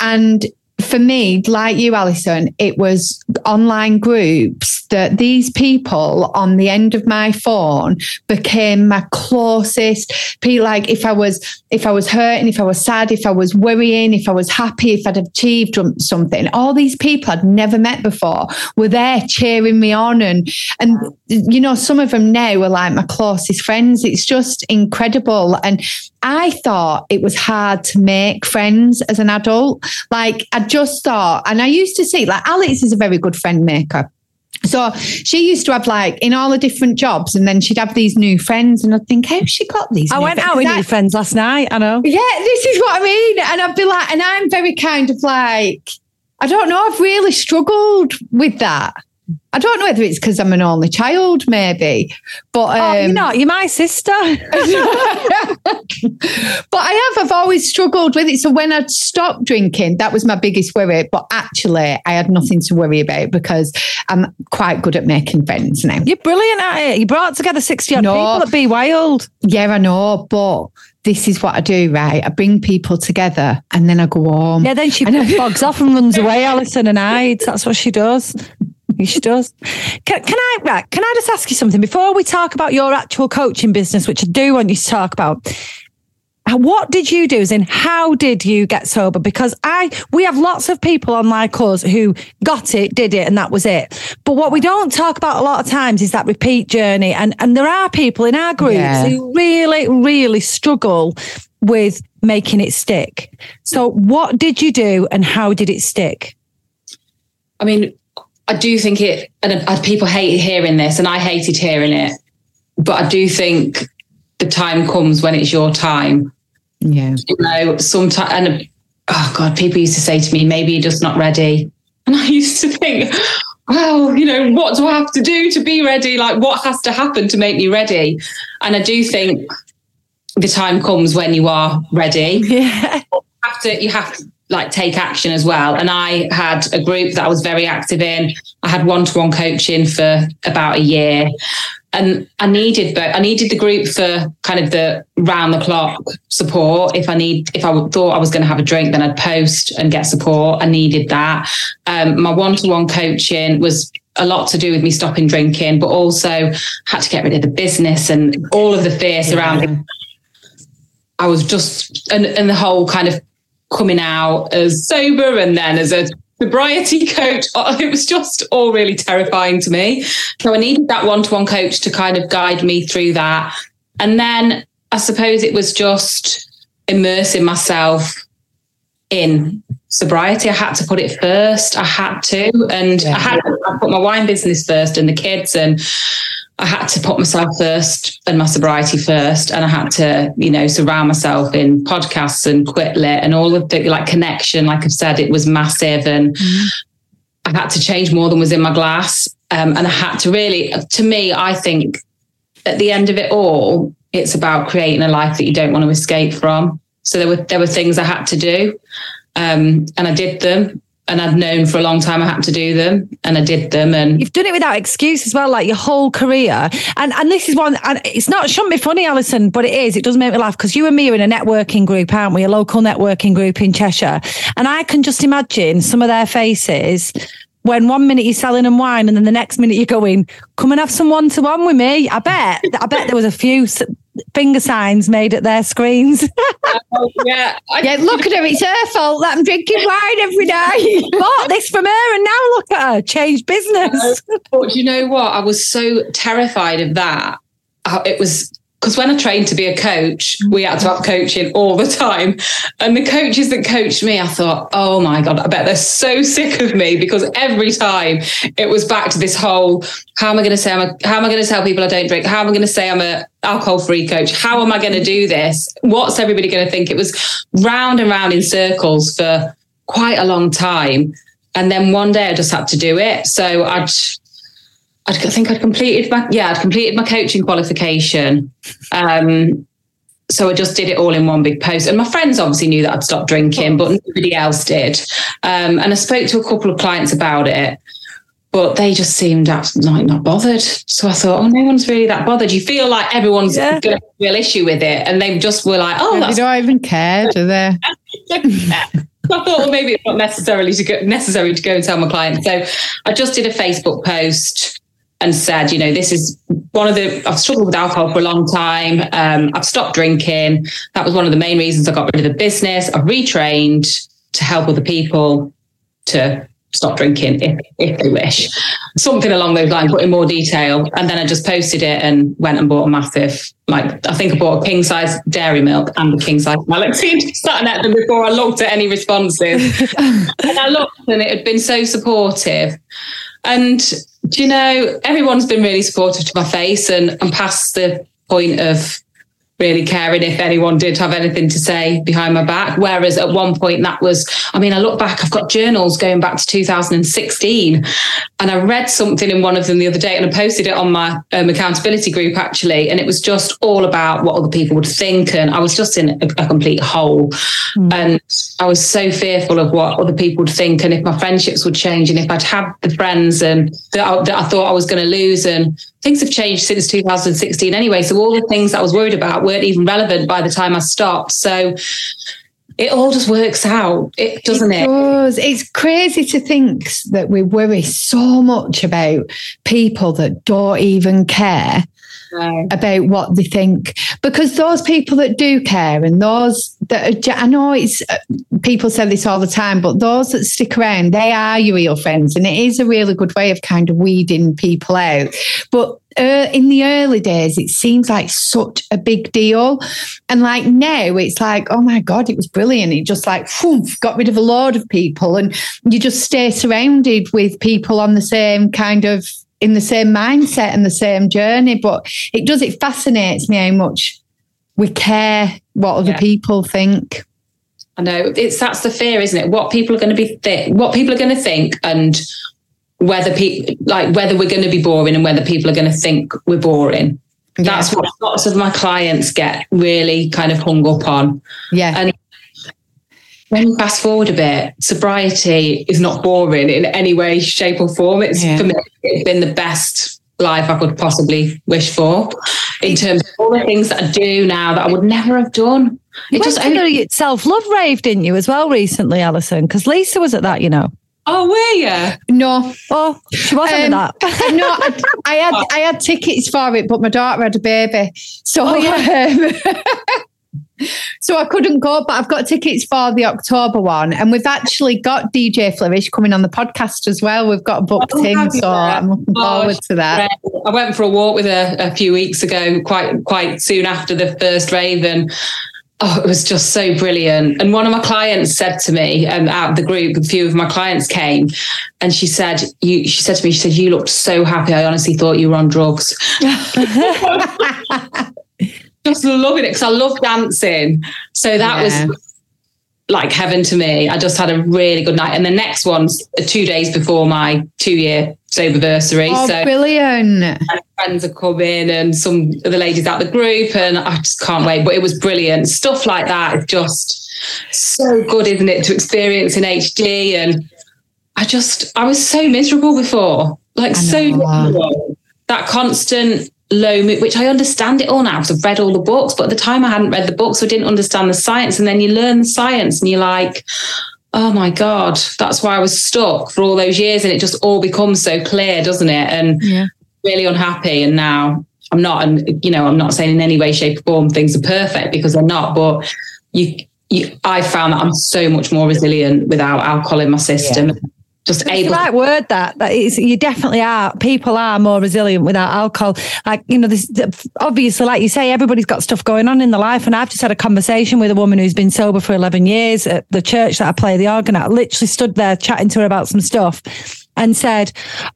And for me, like you, Alison, it was online groups that these people on the end of my phone became my closest people. Like if I was, if I was hurting, if I was sad, if I was worrying, if I was happy, if I'd achieved something, all these people I'd never met before were there cheering me on. And, and, you know, some of them now are like my closest friends. It's just incredible. And I thought it was hard to make friends as an adult. Like I just thought, and I used to see, like Alex is a very good friend maker. So she used to have like in all the different jobs, and then she'd have these new friends, and I'd think, how she got these? I went out with new friends last night. I know. Yeah, this is what I mean, and I'd be like, and I'm very kind of like, I don't know, I've really struggled with that. I don't know whether it's because I'm an only child, maybe, but um, oh, you're um, not. You're my sister. but I have. I've always struggled with it. So when I stopped drinking, that was my biggest worry. But actually, I had nothing to worry about because I'm quite good at making friends now. You're brilliant at it. You brought together sixty odd no, people at Be Wild. Yeah, I know, but this is what I do, right? I bring people together and then I go home. Yeah, then she bogs off and runs away, Alison, and hides. That's what she does. She does. Can, can I right, can I just ask you something before we talk about your actual coaching business, which I do want you to talk about? What did you do? As in, how did you get sober? Because I, we have lots of people on like us who got it, did it, and that was it. But what we don't talk about a lot of times is that repeat journey. And and there are people in our groups yeah. who really, really struggle with making it stick. So, what did you do, and how did it stick? I mean, I do think it, and uh, uh, people hate hearing this, and I hated hearing it, but I do think the time comes when it's your time. Yeah. You know, sometimes, and oh God, people used to say to me, maybe you're just not ready. And I used to think, well, you know, what do I have to do to be ready? Like, what has to happen to make me ready? And I do think the time comes when you are ready. Yeah. You have to, you have to like take action as well. And I had a group that I was very active in. I had one to one coaching for about a year. And I needed, but I needed the group for kind of the round the clock support. If I need, if I thought I was going to have a drink, then I'd post and get support. I needed that. Um, my one to one coaching was a lot to do with me stopping drinking, but also had to get rid of the business and all of the fear surrounding. Yeah. I was just, and, and the whole kind of coming out as sober and then as a sobriety coach. Oh, it was just all really terrifying to me. So I needed that one to one coach to kind of guide me through that. And then I suppose it was just immersing myself in sobriety. I had to put it first. I had to. And yeah. I had to put my wine business first and the kids and I had to put myself first and my sobriety first. And I had to, you know, surround myself in podcasts and quit lit and all of the like connection. Like I've said, it was massive. And mm-hmm. I had to change more than was in my glass. Um, and I had to really, to me, I think at the end of it all, it's about creating a life that you don't want to escape from. So there were there were things I had to do. Um, and I did them and I'd known for a long time I had to do them, and I did them. And you've done it without excuse as well, like your whole career. And and this is one, and it's not shouldn't be funny, Alison, but it is. It does make me laugh because you and me are in a networking group, aren't we? A local networking group in Cheshire, and I can just imagine some of their faces when one minute you're selling them wine and then the next minute you're going, come and have some one to one with me. I bet, I bet there was a few finger signs made at their screens. oh, yeah. I, yeah, look at her. It's her fault that I'm drinking wine every day. Bought this from her and now look at her, changed business. but you know what? I was so terrified of that. Uh, it was because when I trained to be a coach, we had to have coaching all the time. And the coaches that coached me, I thought, oh my God, I bet they're so sick of me because every time it was back to this whole, how am I going to say I'm a, how am I going to tell people I don't drink? How am I going to say I'm a alcohol free coach? How am I going to do this? What's everybody going to think? It was round and round in circles for quite a long time. And then one day I just had to do it. So I'd I think I'd completed my yeah, I'd completed my coaching qualification. Um, so I just did it all in one big post. And my friends obviously knew that I'd stopped drinking, but nobody else did. Um, and I spoke to a couple of clients about it, but they just seemed like not bothered. So I thought, oh, no one's really that bothered. You feel like everyone's yeah. got a real issue with it, and they just were like, oh, they don't even care, do they? I thought, well, maybe it's not necessarily to go, necessary to go and tell my clients. So I just did a Facebook post and said, you know, this is one of the, I've struggled with alcohol for a long time. Um, I've stopped drinking. That was one of the main reasons I got rid of the business. I've retrained to help other people to stop drinking if, if they wish. Something along those lines, but in more detail. And then I just posted it and went and bought a massive, like, I think I bought a king size dairy milk and a king size Malexine, starting at them before I looked at any responses. and I looked and it had been so supportive. And do you know, everyone's been really supportive to my face and I'm past the point of really caring if anyone did have anything to say behind my back. Whereas at one point that was, I mean, I look back, I've got journals going back to 2016 and I read something in one of them the other day and I posted it on my um, accountability group actually. And it was just all about what other people would think. And I was just in a, a complete hole. Mm. And I was so fearful of what other people would think and if my friendships would change and if I'd had the friends and that I, that I thought I was going to lose. And things have changed since 2016 anyway. So all the things that I was worried about weren't even relevant by the time I stopped. So it all just works out, it doesn't it? it? It's crazy to think that we worry so much about people that don't even care no. about what they think because those people that do care and those that are, I know it's uh, people say this all the time, but those that stick around, they are your real friends, and it is a really good way of kind of weeding people out. But uh, in the early days, it seems like such a big deal. And like now, it's like, oh my God, it was brilliant. It just like got rid of a load of people. And you just stay surrounded with people on the same kind of in the same mindset and the same journey. But it does, it fascinates me how much we care what other yeah. people think. I know it's that's the fear, isn't it? What people are going to be think, what people are going to think, and whether people like whether we're going to be boring and whether people are going to think we're boring. Yeah. That's what lots of my clients get really kind of hung up on. Yeah, and when you fast forward a bit, sobriety is not boring in any way, shape, or form. It's yeah. for me, it's been the best life I could possibly wish for in terms of all the things that I do now that I would never have done. It just only self love rave, didn't you, as well recently, Alison? Because Lisa was at that, you know. Oh, were you? No. Oh, she wasn't um, that. no, I, I, had I had tickets for it, but my daughter had a baby, so oh, yeah. um, so I couldn't go, but I've got tickets for the October one, and we've actually got DJ Flourish coming on the podcast as well. We've got booked oh, in, so I'm looking oh, forward to that. I went for a walk with her a few weeks ago, quite quite soon after the first rave, and oh, it was just so brilliant. And one of my clients said to me, um, out of the group, a few of my clients came, and she said, "You," she said to me, "She said you looked so happy. I honestly thought you were on drugs." just loving it because I love dancing. So that yeah. was like heaven to me. I just had a really good night. And the next one's uh, two days before my two year sober anniversary. Oh, so brilliant. Friends are coming and some of the ladies out the group, and I just can't wait. But it was brilliant. Stuff like that is just so good, isn't it? To experience in HD and I just, I was so miserable before, like so miserable. That constant low mood, which I understand it all now because I've read all the books, but at the time I hadn't read the books, so I didn't understand the science. And then you learn the science and you're like, oh my God, that's why I was stuck for all those years. And it just all becomes so clear, doesn't it? And yeah. really unhappy. And now I'm not, and you know, I'm not saying in any way, shape, or form things are perfect because they're not, but you, you I found that I'm so much more resilient without alcohol in my system. Yeah just it's able. The right word that that is. You definitely are. People are more resilient without alcohol. Like you know, this obviously, like you say, everybody's got stuff going on in their life. And I've just had a conversation with a woman who's been sober for eleven years at the church that I play the organ at. Literally stood there chatting to her about some stuff. And said,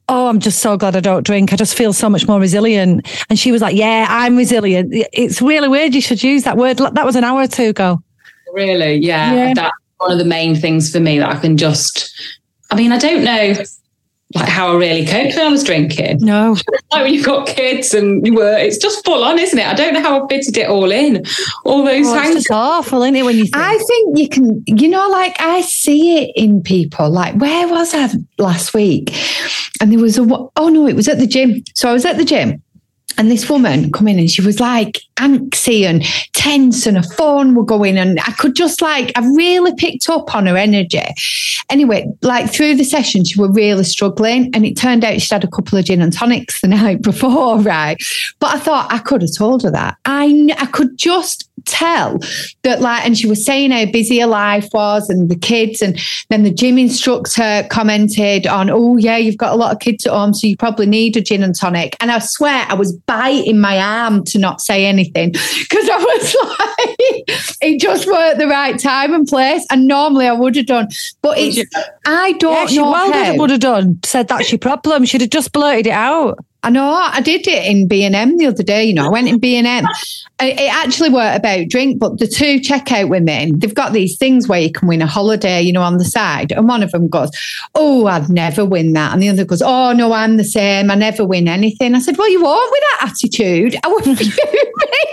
Oh, I'm just so glad I don't drink. I just feel so much more resilient. And she was like, Yeah, I'm resilient. It's really weird. You should use that word. That was an hour or two ago. Really? Yeah. yeah. That's one of the main things for me that I can just I mean, I don't know like how I really coped when I was drinking. No. Like when you've got kids and you were, it's just full on, isn't it? I don't know how I fitted it all in. All those oh, things. It's awful, isn't it? When you think? I think you can, you know, like I see it in people. Like, where was I last week? And there was a, oh no, it was at the gym. So I was at the gym and this woman come in and she was like anxious and tense and a phone were going and I could just like, I really picked up on her energy. Anyway, like through the session, she were really struggling and it turned out she'd had a couple of gin and tonics the night before, right? But I thought I could have told her that. I, I could just tell that like and she was saying how busy her life was and the kids and then the gym instructor commented on oh yeah you've got a lot of kids at home so you probably need a gin and tonic. And i swear i was biting my arm to not say anything because i was like it just weren't the right time and place and normally i would have done but it's i don't yeah, she know well would have done said that's your problem she'd have just blurted it out I know I did it in B and M the other day. You know, I went in B and M. It actually were about drink, but the two checkout women, they've got these things where you can win a holiday, you know, on the side. And one of them goes, "Oh, I'd never win that," and the other goes, "Oh no, I'm the same. I never win anything." I said, "Well, you won't with that attitude. I wouldn't."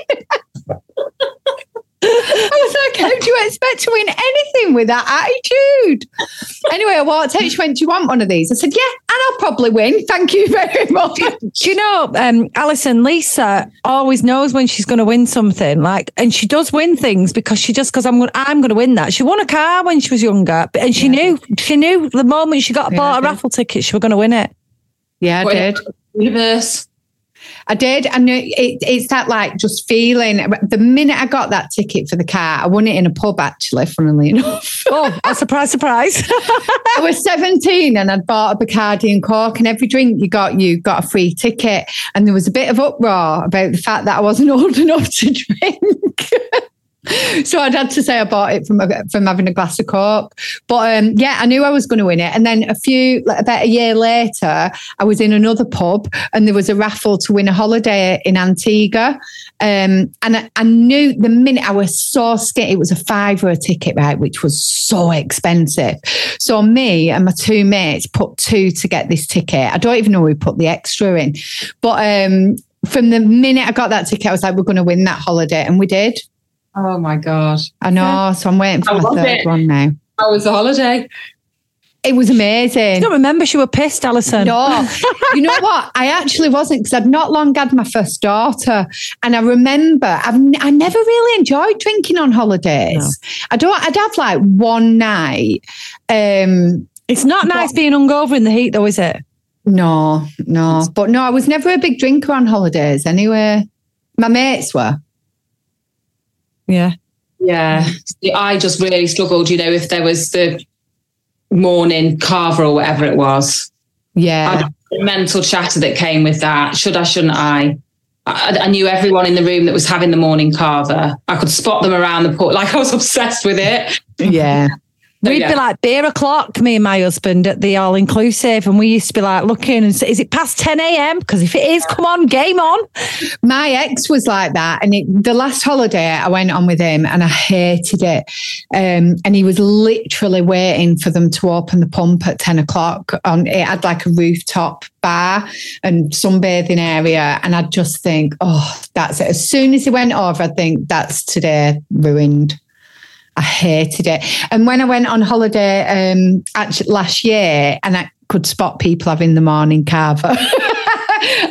I was like, how do you expect to win anything with that attitude? Anyway, I walked out. She went, Do you want one of these? I said, Yeah, and I'll probably win. Thank you very much. Do you know, um, Alison, Lisa always knows when she's going to win something. Like, and she does win things because she just, because I'm going I'm going to win that. She won a car when she was younger, and she yeah. knew, she knew the moment she got yeah, bought a raffle ticket, she was going to win it. Yeah, I what did. Universe. I did. And it, it's that like just feeling. The minute I got that ticket for the car, I won it in a pub actually, funnily enough. oh, a surprise, surprise. I was 17 and I'd bought a Bacardi and Coke, and every drink you got, you got a free ticket. And there was a bit of uproar about the fact that I wasn't old enough to drink. so I'd had to say I bought it from from having a glass of coke. But um, yeah, I knew I was going to win it. And then a few about a year later, I was in another pub and there was a raffle to win a holiday in Antigua. Um, and I, I, knew the minute I was so scared, it was a five a ticket, right, which was so expensive. So me and my two mates put two to get this ticket. I don't even know we put the extra in, but um, from the minute I got that ticket, I was like, we're going to win that holiday, and we did. Oh my god! I know. So I'm waiting for my third it? one now. How was the holiday? It was amazing. I don't remember she were pissed, Alison. No, you know what? I actually wasn't because I'd not long had my first daughter, and I remember I've I never really enjoyed drinking on holidays. No. I don't. I'd have like one night. Um, it's not nice being hungover in the heat, though, is it? No, no. But no, I was never a big drinker on holidays. Anyway, my mates were. Yeah. Yeah. I just really struggled, you know, if there was the morning cava or whatever it was. Yeah. mental chatter that came with that. Should I, shouldn't I? I? I knew everyone in the room that was having the morning cava. I could spot them around the port. Like I was obsessed with it. Yeah. We'd yeah. be like beer o'clock, me and my husband at the all inclusive, and we used to be like looking and say, "Is it past ten a.m.? Because if it is, come on, game on." My ex was like that, and it, the last holiday I went on with him, and I hated it. Um, and he was literally waiting for them to open the pump at ten o'clock. On it had like a rooftop bar and sunbathing area, and I'd just think, "Oh, that's it." As soon as he went over, I think that's today ruined. I hated it. And when I went on holiday um, actually last year, and I could spot people having the morning cava.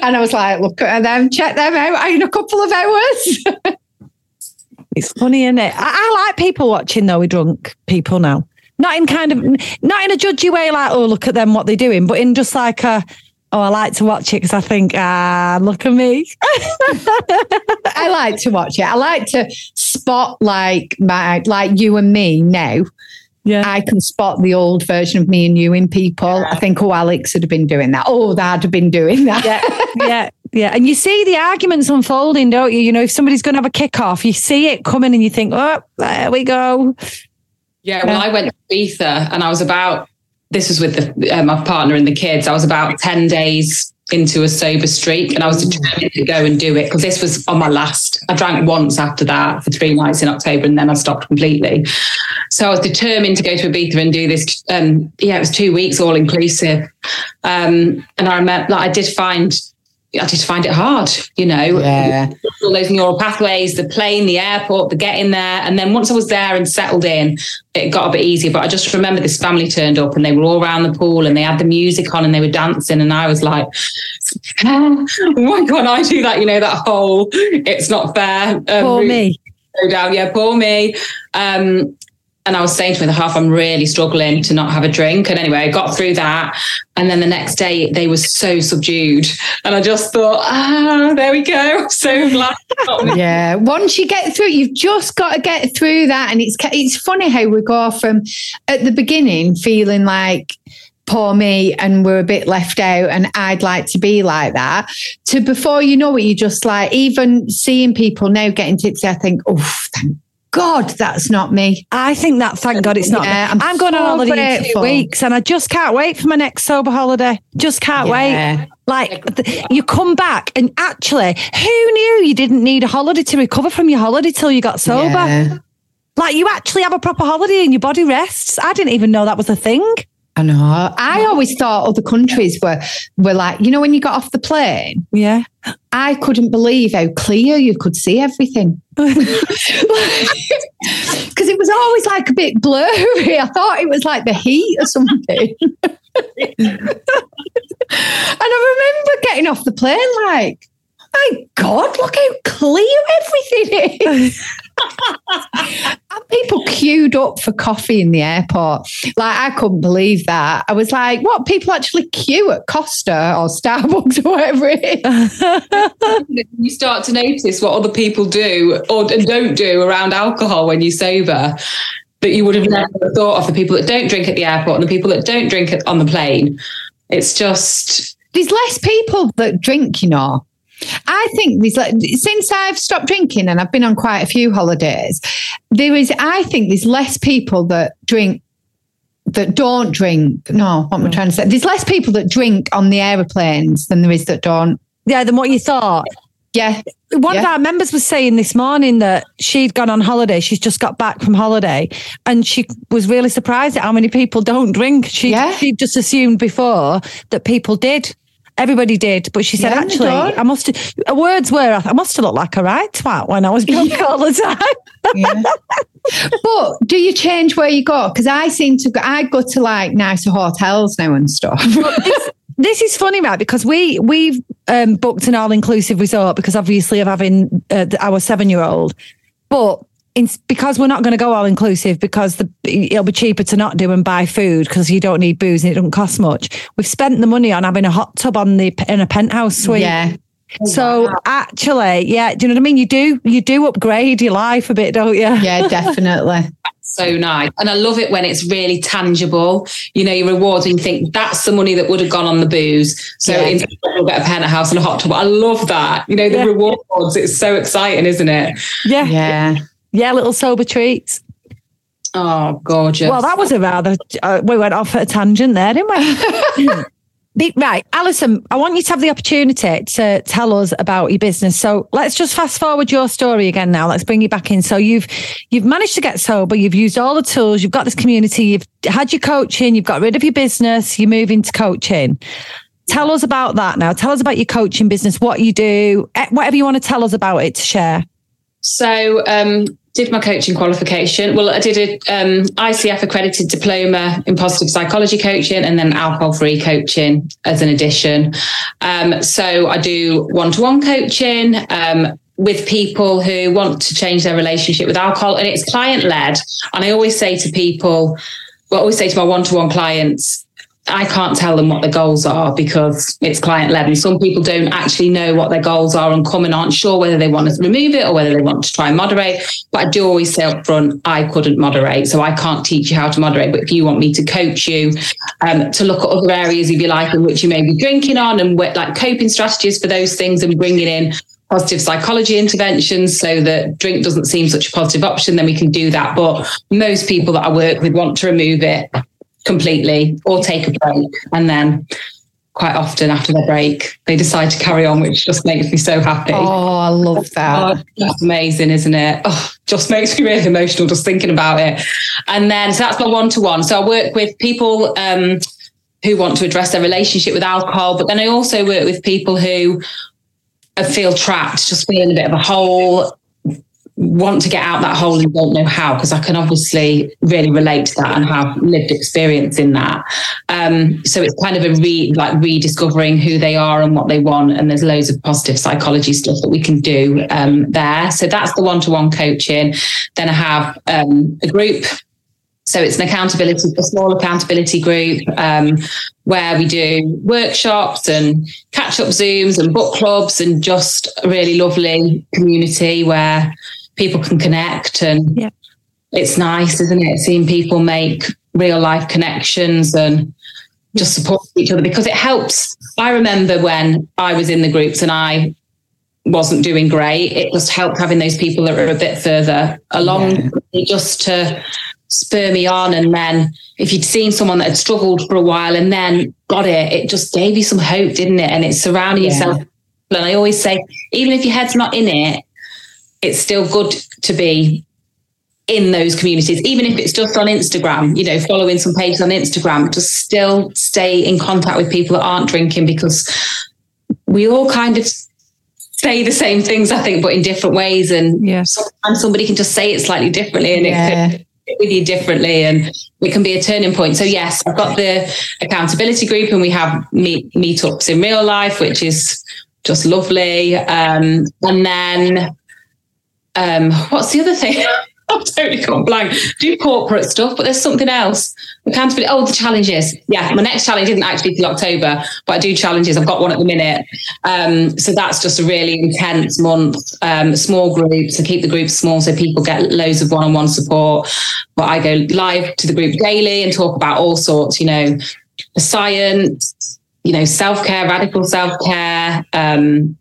and I was like, look at them, check them out in a couple of hours. it's funny, isn't it? I, I like people watching though with drunk people now. Not in kind of not in a judgy way, like, oh, look at them, what they're doing, but in just like a oh, I like to watch it because I think, ah, look at me. I like to watch it. I like to spot like my like you and me now. Yeah. I can spot the old version of me and you in people. Yeah. I think, oh, Alex would have been doing that. Oh, they'd have been doing that. Yeah. yeah. Yeah. And you see the arguments unfolding, don't you? You know, if somebody's going to have a kick off, you see it coming and you think, oh, there we go. Yeah. Well, I went to Ibiza and I was about, this was with the, uh, my partner and the kids. I was about 10 days into a sober streak and I was determined to go and do it because this was on my last. I drank once after that for three nights in October and then I stopped completely. So I was determined to go to Ibiza and do this. Um, yeah, it was two weeks all inclusive. Um, and I remember like, I did find I just find it hard, you know. Yeah. All those neural pathways, the plane, the airport, the getting there. And then once I was there and settled in, it got a bit easier. But I just remember this family turned up and they were all around the pool and they had the music on and they were dancing. And I was like, why can't I do that? You know, that whole it's not fair. Um, poor me. Go down. Yeah, poor me. Um, and I was saying to me the half, I'm really struggling to not have a drink. And anyway, I got through that. And then the next day they were so subdued. And I just thought, ah, there we go. So glad. yeah. Once you get through, you've just got to get through that. And it's it's funny how we go from at the beginning feeling like poor me and we're a bit left out and I'd like to be like that to before you know it, you're just like even seeing people now getting tipsy, I think, oh, thank God, that's not me. I think that, thank God, it's not yeah, I'm, I'm, going so on holiday in two weeks and I just can't wait for my next sober holiday. Just can't yeah. wait. Like you come back and actually, who knew you didn't need a holiday to recover from your holiday till you got sober? Yeah. Like you actually have a proper holiday and your body rests. I didn't even know that was a thing. I know. I always thought other countries were were like, you know, when you got off the plane. Yeah. I couldn't believe how clear you could see everything. Because it was always like a bit blurry. I thought it was like the heat or something. and I remember getting off the plane like, my God, look how clear everything is. and people queued up for coffee in the airport. Like, I couldn't believe that. I was like, what? People actually queue at Costa or Starbucks or whatever it is. you start to notice what other people do or don't do around alcohol when you're sober that you would have never thought of the people that don't drink at the airport and the people that don't drink on the plane. It's just. There's less people that drink, you know. I think there's like, since I've stopped drinking and I've been on quite a few holidays, there is, I think there's less people that drink that don't drink. No, what am I mm. trying to say? There's less people that drink on the aeroplanes than there is that don't. Yeah, than what you thought. Yeah. One yeah. of our members was saying this morning that she'd gone on holiday. She's just got back from holiday and she was really surprised at how many people don't drink. She, yeah. she just assumed before that people did. Everybody did, but she said, yeah, actually, I must. Have, words were, I must have looked like a right twat when I was drunk yeah. all the time. yeah. But do you change where you go? Because I seem to go. I go to like nicer hotels now and stuff. this, this, is funny, Matt, because we we've um, booked an all inclusive resort because obviously of having uh, our seven year old, but in, because we're not going to go all inclusive because the, it'll be cheaper to not do and buy food because you don't need booze and it doesn't cost much. We've spent the money on having a hot tub on the in a penthouse suite. Yeah. Oh, so wow. actually, yeah, do you know what I mean? You do you do upgrade your life a bit, don't you? Yeah, definitely. so nice. And I love it when it's really tangible. You know, your rewards and you think that's the money that would have gone on the booze. So yeah. instead we'll get a penthouse and a hot tub. I love that. You know, the yeah. rewards. It's so exciting, isn't it? Yeah. Yeah. Yeah, little sober treats. Oh, gorgeous. Well, that was a rather, uh, we went off at a tangent there, didn't we? right, Alison, I want you to have the opportunity to tell us about your business. So let's just fast forward your story again now. Let's bring you back in. So you've you've managed to get sober, you've used all the tools, you've got this community, you've had your coaching, you've got rid of your business, you're moving to coaching. Tell us about that now. Tell us about your coaching business, what you do, eh, whatever you want to tell us about it to share. So um, did my coaching qualification. Well, I did a um, ICF accredited diploma in positive psychology coaching and then alcohol free coaching as an addition. Um, so I do one to one coaching. Um, with people who want to change their relationship with alcohol and it's client led and i always say to people well, I always say to my one-to-one clients I can't tell them what their goals are because it's client led. And some people don't actually know what their goals are and come and aren't sure whether they want to remove it or whether they want to try and moderate. But I do always say up front, I couldn't moderate. So I can't teach you how to moderate. But if you want me to coach you um, to look at other areas, if you like, in which you may be drinking on and like coping strategies for those things and bringing in positive psychology interventions so that drink doesn't seem such a positive option, then we can do that. But most people that I work with want to remove it completely or take a break. And then quite often after their break, they decide to carry on, which just makes me so happy. Oh, I love that. Oh, that's amazing, isn't it? Oh, just makes me really emotional just thinking about it. And then, so that's my one to one. So I work with people um, who want to address their relationship with alcohol, but then I also work with people who feel trapped, just feeling a bit of a hole, want to get out that hole and don't know how because I can obviously really relate to that and have lived experience in that. Um, so it's kind of a re like rediscovering who they are and what they want. And there's loads of positive psychology stuff that we can do um, there. So that's the one-to-one coaching. Then I have um, a group. So it's an accountability, a small accountability group um, where we do workshops and catch up Zooms and book clubs and just a really lovely community where people can connect and yeah. it's nice, isn't it? Seeing people make real life connections and just support each other because it helps. I remember when I was in the groups and I wasn't doing great, it just helped having those people that are a bit further along yeah. just to spur me on. And then if you'd seen someone that had struggled for a while and then got it, it just gave you some hope, didn't it? And it's surrounding yeah. yourself. And I always say, even if your head's not in it, it's still good to be in those communities, even if it's just on Instagram, you know, following some pages on Instagram, to still stay in contact with people that aren't drinking because we all kind of say the same things, I think, but in different ways. And yeah. sometimes somebody can just say it slightly differently and yeah. it could with you differently and it can be a turning point. So yes, I've got the accountability group and we have meet meetups in real life, which is just lovely. Um, and then um, what's the other thing? I've totally gone blank. Do corporate stuff, but there's something else. Accountability. Oh, the challenges. Yeah, my next challenge isn't actually till October, but I do challenges. I've got one at the minute. Um, so that's just a really intense month. Um, small groups. I keep the groups small so people get loads of one-on-one support. But I go live to the group daily and talk about all sorts. You know, science. You know, self-care, radical self-care. Um,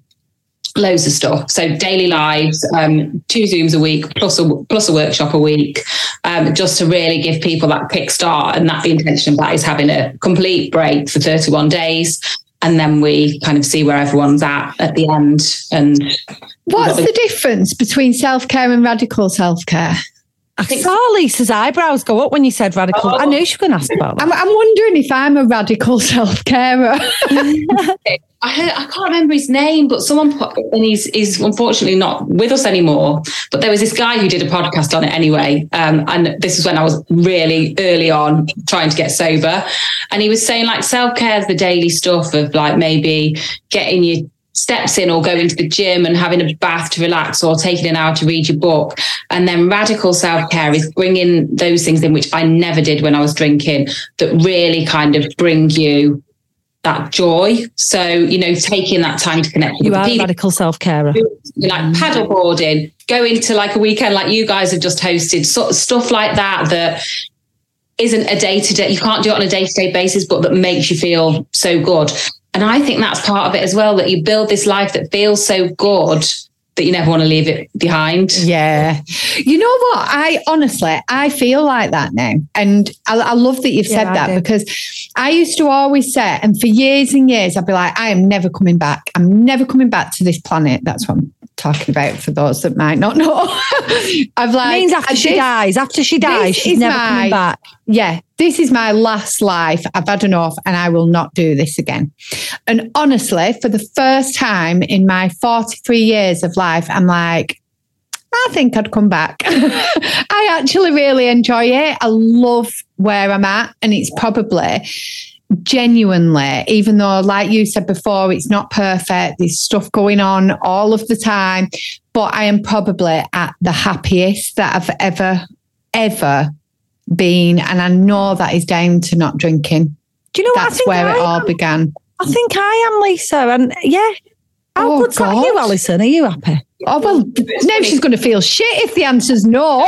loads of stuff. So daily lives, um, two Zooms a week, plus a plus a workshop a week, um, just to really give people that kickstart. And that the intention of that is having a complete break for 31 days. And then we kind of see where everyone's at at the end. And what's the difference between self care and radical self care? I, I saw Lisa's eyebrows go up when you said radical. Oh. I knew she was going to ask about that. I'm, I'm wondering if I'm a radical self carer. I heard, I can't remember his name, but someone put, and he's he's unfortunately not with us anymore. But there was this guy who did a podcast on it anyway, um, and this is when I was really early on trying to get sober, and he was saying like self care is the daily stuff of like maybe getting your steps in or going to the gym and having a bath to relax or taking an hour to read your book. And then radical self care is bringing those things in, which I never did when I was drinking, that really kind of bring you that joy. So, you know, taking that time to connect with you are people. radical self care. Like mm. paddleboarding, going to like a weekend like you guys have just hosted, sort of stuff like that that isn't a day to day, you can't do it on a day to day basis, but that makes you feel so good. And I think that's part of it as well that you build this life that feels so good that you never want to leave it behind. Yeah. You know what? I honestly, I feel like that now. And I, I love that you've yeah, said that because I used to always say, and for years and years, I'd be like, I am never coming back. I'm never coming back to this planet. That's what I'm talking about for those that might not know. I've like, it means after she dies, after she dies, she's never my, coming back. Yeah, this is my last life. I've had enough and I will not do this again. And honestly, for the first time in my 43 years of life, I'm like, I think I'd come back. I actually really enjoy it. I love where I'm at, and it's probably genuinely, even though, like you said before, it's not perfect, there's stuff going on all of the time, but I am probably at the happiest that I've ever, ever been. And I know that is down to not drinking. Do you know That's where I it all began. I think I am, Lisa. And yeah, how oh, good's God. that you, Alison? Are you happy? Oh well, now she's going to feel shit if the answer's no.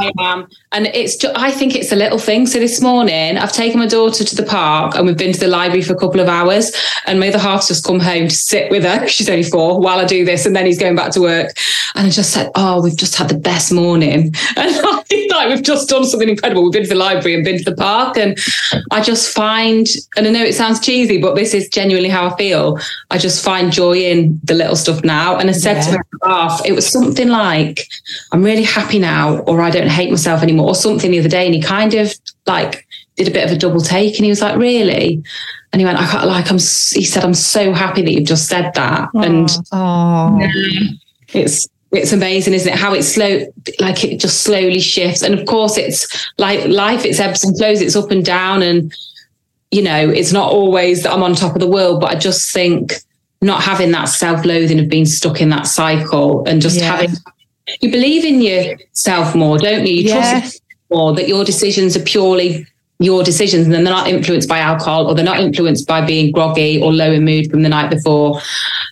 I am, and it's. Just, I think it's a little thing. So this morning, I've taken my daughter to the park, and we've been to the library for a couple of hours. And my other half's just come home to sit with her. She's only four while I do this, and then he's going back to work. And I just said, "Oh, we've just had the best morning." And I think like we've just done something incredible. We've been to the library and been to the park, and I just find, and I know it sounds cheesy, but this is genuinely how I feel. I just find joy in the little stuff now. And I said yeah. to it was something like, "I'm really happy now," or "I don't hate myself anymore," or something the other day, and he kind of like did a bit of a double take, and he was like, "Really?" And he went, "I can't like." I'm. He said, "I'm so happy that you've just said that," and it's it's amazing, isn't it? How it's slow, like it just slowly shifts. And of course, it's like life, it's ebbs and flows, it's up and down. And, you know, it's not always that I'm on top of the world, but I just think not having that self loathing of being stuck in that cycle and just yeah. having, you believe in yourself more, don't you? You yeah. trust more that your decisions are purely your decisions and then they're not influenced by alcohol or they're not influenced by being groggy or low in mood from the night before.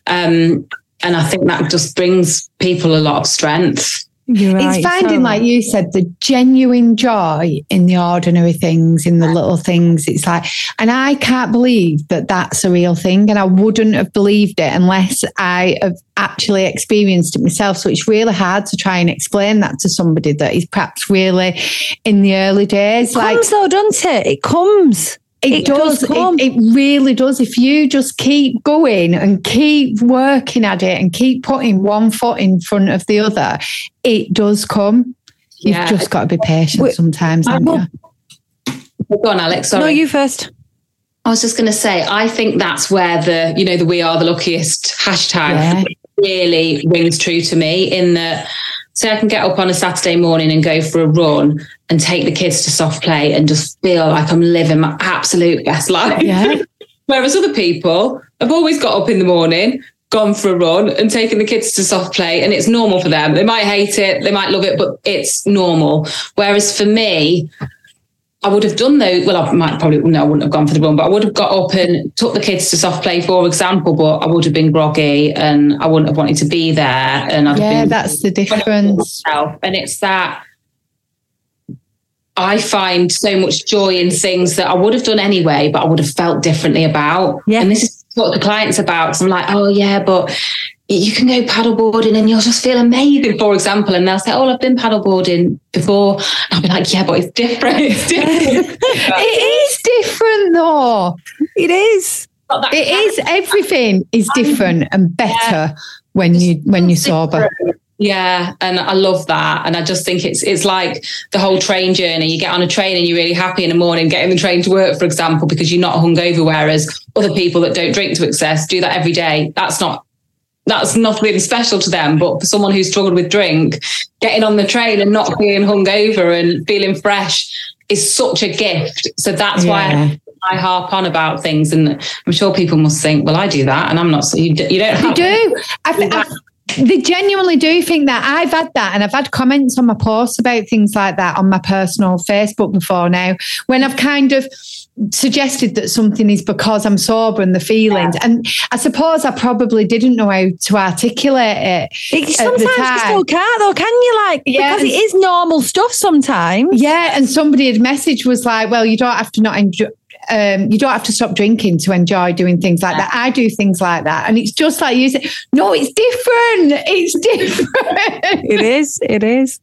Um, and I think that just brings people a lot of strength. Right, it's finding, so. like you said, the genuine joy in the ordinary things, in the little things. It's like, and I can't believe that that's a real thing. And I wouldn't have believed it unless I have actually experienced it myself. So it's really hard to try and explain that to somebody that is perhaps really in the early days. It like, comes though, doesn't it? It comes. It, it does. does it, it, really does. If you just keep going and keep working at it and keep putting one foot in front of the other, it does come. Yeah. You've just got to be patient Wait, sometimes. Go on, Alex. Sorry. No, you first. I was just going to say, I think that's where the, you know, the we are the luckiest hashtag yeah. really rings true to me in that say I can get up on a Saturday morning and go for a run and take the kids to soft play and just feel like I'm living my absolute best life. Yeah. Whereas other people have always got up in the morning, gone for a run and taken the kids to soft play and it's normal for them. They might hate it, they might love it, but it's normal. Whereas for me, I would have done though. Well, I might probably no, I wouldn't have gone for the run, but I would have got up and took the kids to soft play, for example. But I would have been groggy, and I wouldn't have wanted to be there. And I'd yeah, that's the difference. And it's that I find so much joy in things that I would have done anyway, but I would have felt differently about. Yeah. And this is what the client's about. So I'm like, oh yeah, but you can go paddleboarding and you'll just feel amazing, for example. And they'll say, Oh, I've been paddleboarding before. And I'll be like, Yeah, but it's different. It's different. it is different though. It is. It is. Everything is different and better yeah. when you when you're sober. Yeah, and I love that, and I just think it's it's like the whole train journey. You get on a train and you're really happy in the morning getting the train to work, for example, because you're not hungover. Whereas other people that don't drink to excess do that every day. That's not that's nothing special to them. But for someone who's struggled with drink, getting on the train and not being hungover and feeling fresh is such a gift. So that's yeah. why I harp on about things, and I'm sure people must think, well, I do that, and I'm not. So you, you don't. You do. I, I, they genuinely do think that I've had that, and I've had comments on my posts about things like that on my personal Facebook before now. When I've kind of suggested that something is because I'm sober and the feelings. Yeah. And I suppose I probably didn't know how to articulate it. it sometimes you still can't though, can you? Like yeah. because it is normal stuff sometimes. Yeah. And somebody had message was like, well, you don't have to not enjoy um, you don't have to stop drinking to enjoy doing things like that. I do things like that. And it's just like you say, no, it's different. It's different. it is. It is.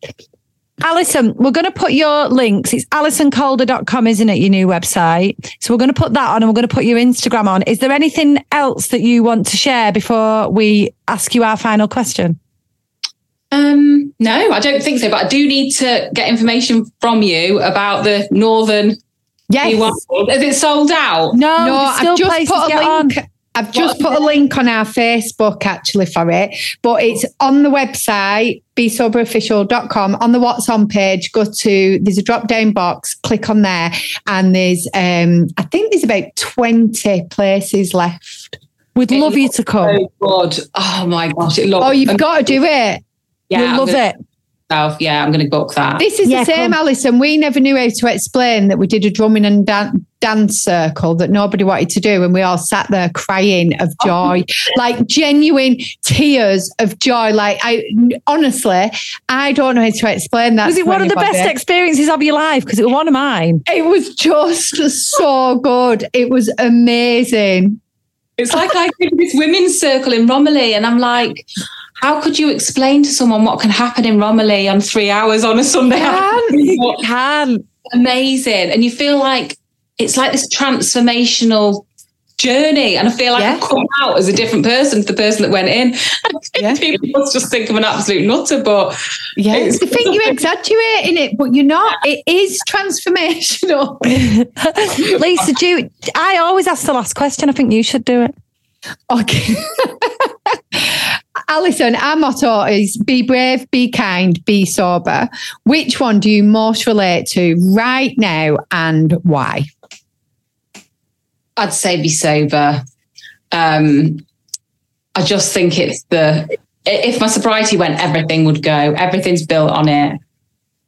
Alison, we're going to put your links. It's alisoncalder.com, isn't it? Your new website. So we're going to put that on and we're going to put your Instagram on. Is there anything else that you want to share before we ask you our final question? Um, no, I don't think so. But I do need to get information from you about the Northern Yes. Is it sold out? No, no I've just put a link. On. I've just put a link on our Facebook actually for it, but it's on the website, beesoberofficial.com. On the What's On page, go to, there's a drop down box, click on there, and there's, um, I think there's about 20 places left. We'd It love you to come. So. Oh my gosh, it looks. Oh, you've got to do it. yeah, You'll I'm love gonna- it. Myself, Yeah, I'm going to book that. This is Yeah, the same, come. Alison. We never knew how to explain that we did a drumming and dan- dance circle that nobody wanted to do, and we all sat there crying of Oh. joy, like genuine tears of joy. Like I honestly, I don't know how to explain that. Was it to one of the best experiences of your life? Because it was one of mine. It was just so good. It was amazing. It's like I did this women's circle in Romiley, and I'm like, how could you explain to someone what can happen in Romiley on three hours on a Sunday afternoon? What- Can Amazing. And you feel like it's like this transformational journey. And I feel like Yeah. I've come out as a different person to the person that went in. Yeah. People must just think I'm an absolute nutter, but Yeah, It's- I think you're exaggerating it, but you're not. It is transformational. Lisa, do you, I always ask the last question. I think you should do it. Okay. Alison, our motto is be brave, be kind, be sober. Which one do you most relate to right now and why? I'd say be sober. Um, I just think it's the if my sobriety went, everything would go. Everything's built on it,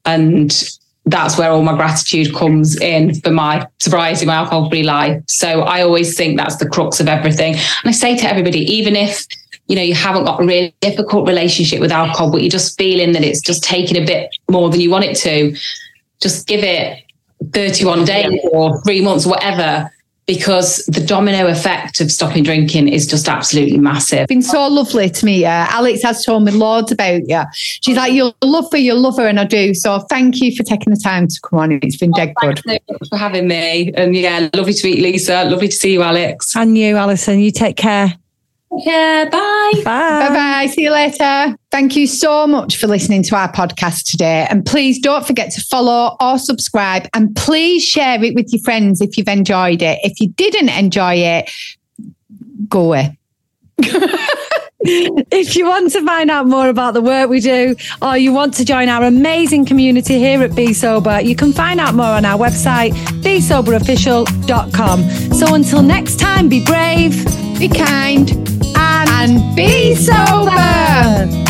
and that's where all my gratitude comes in for my sobriety, my alcohol-free life. So I always think that's the crux of everything. And I say to everybody, even if you know you haven't got a really difficult relationship with alcohol, but you're just feeling that it's just taking a bit more than you want it to, just give it 31 days or three months, whatever because the domino effect of stopping drinking is just absolutely massive. Been so lovely to meet you. Alex has told me loads about you. She's like, You'll love her, you'll love her, and I do. So thank you for taking the time to come on. It's been oh, dead good. Thanks so for having me. And yeah, lovely to meet Lisa. Lovely to see you, Alex. And you, Alison, you take care. Yeah, bye. Bye. Bye bye. See you later. Thank you so much for listening to our podcast today. And please don't forget to follow or subscribe. And please share it with your friends if you've enjoyed it. If you didn't enjoy it, go away. If you want to find out more about the work we do, or you want to join our amazing community here at Bee Sober, you can find out more on our website, beesoberofficial.com. So until next time, be brave Be kind and, and be sober.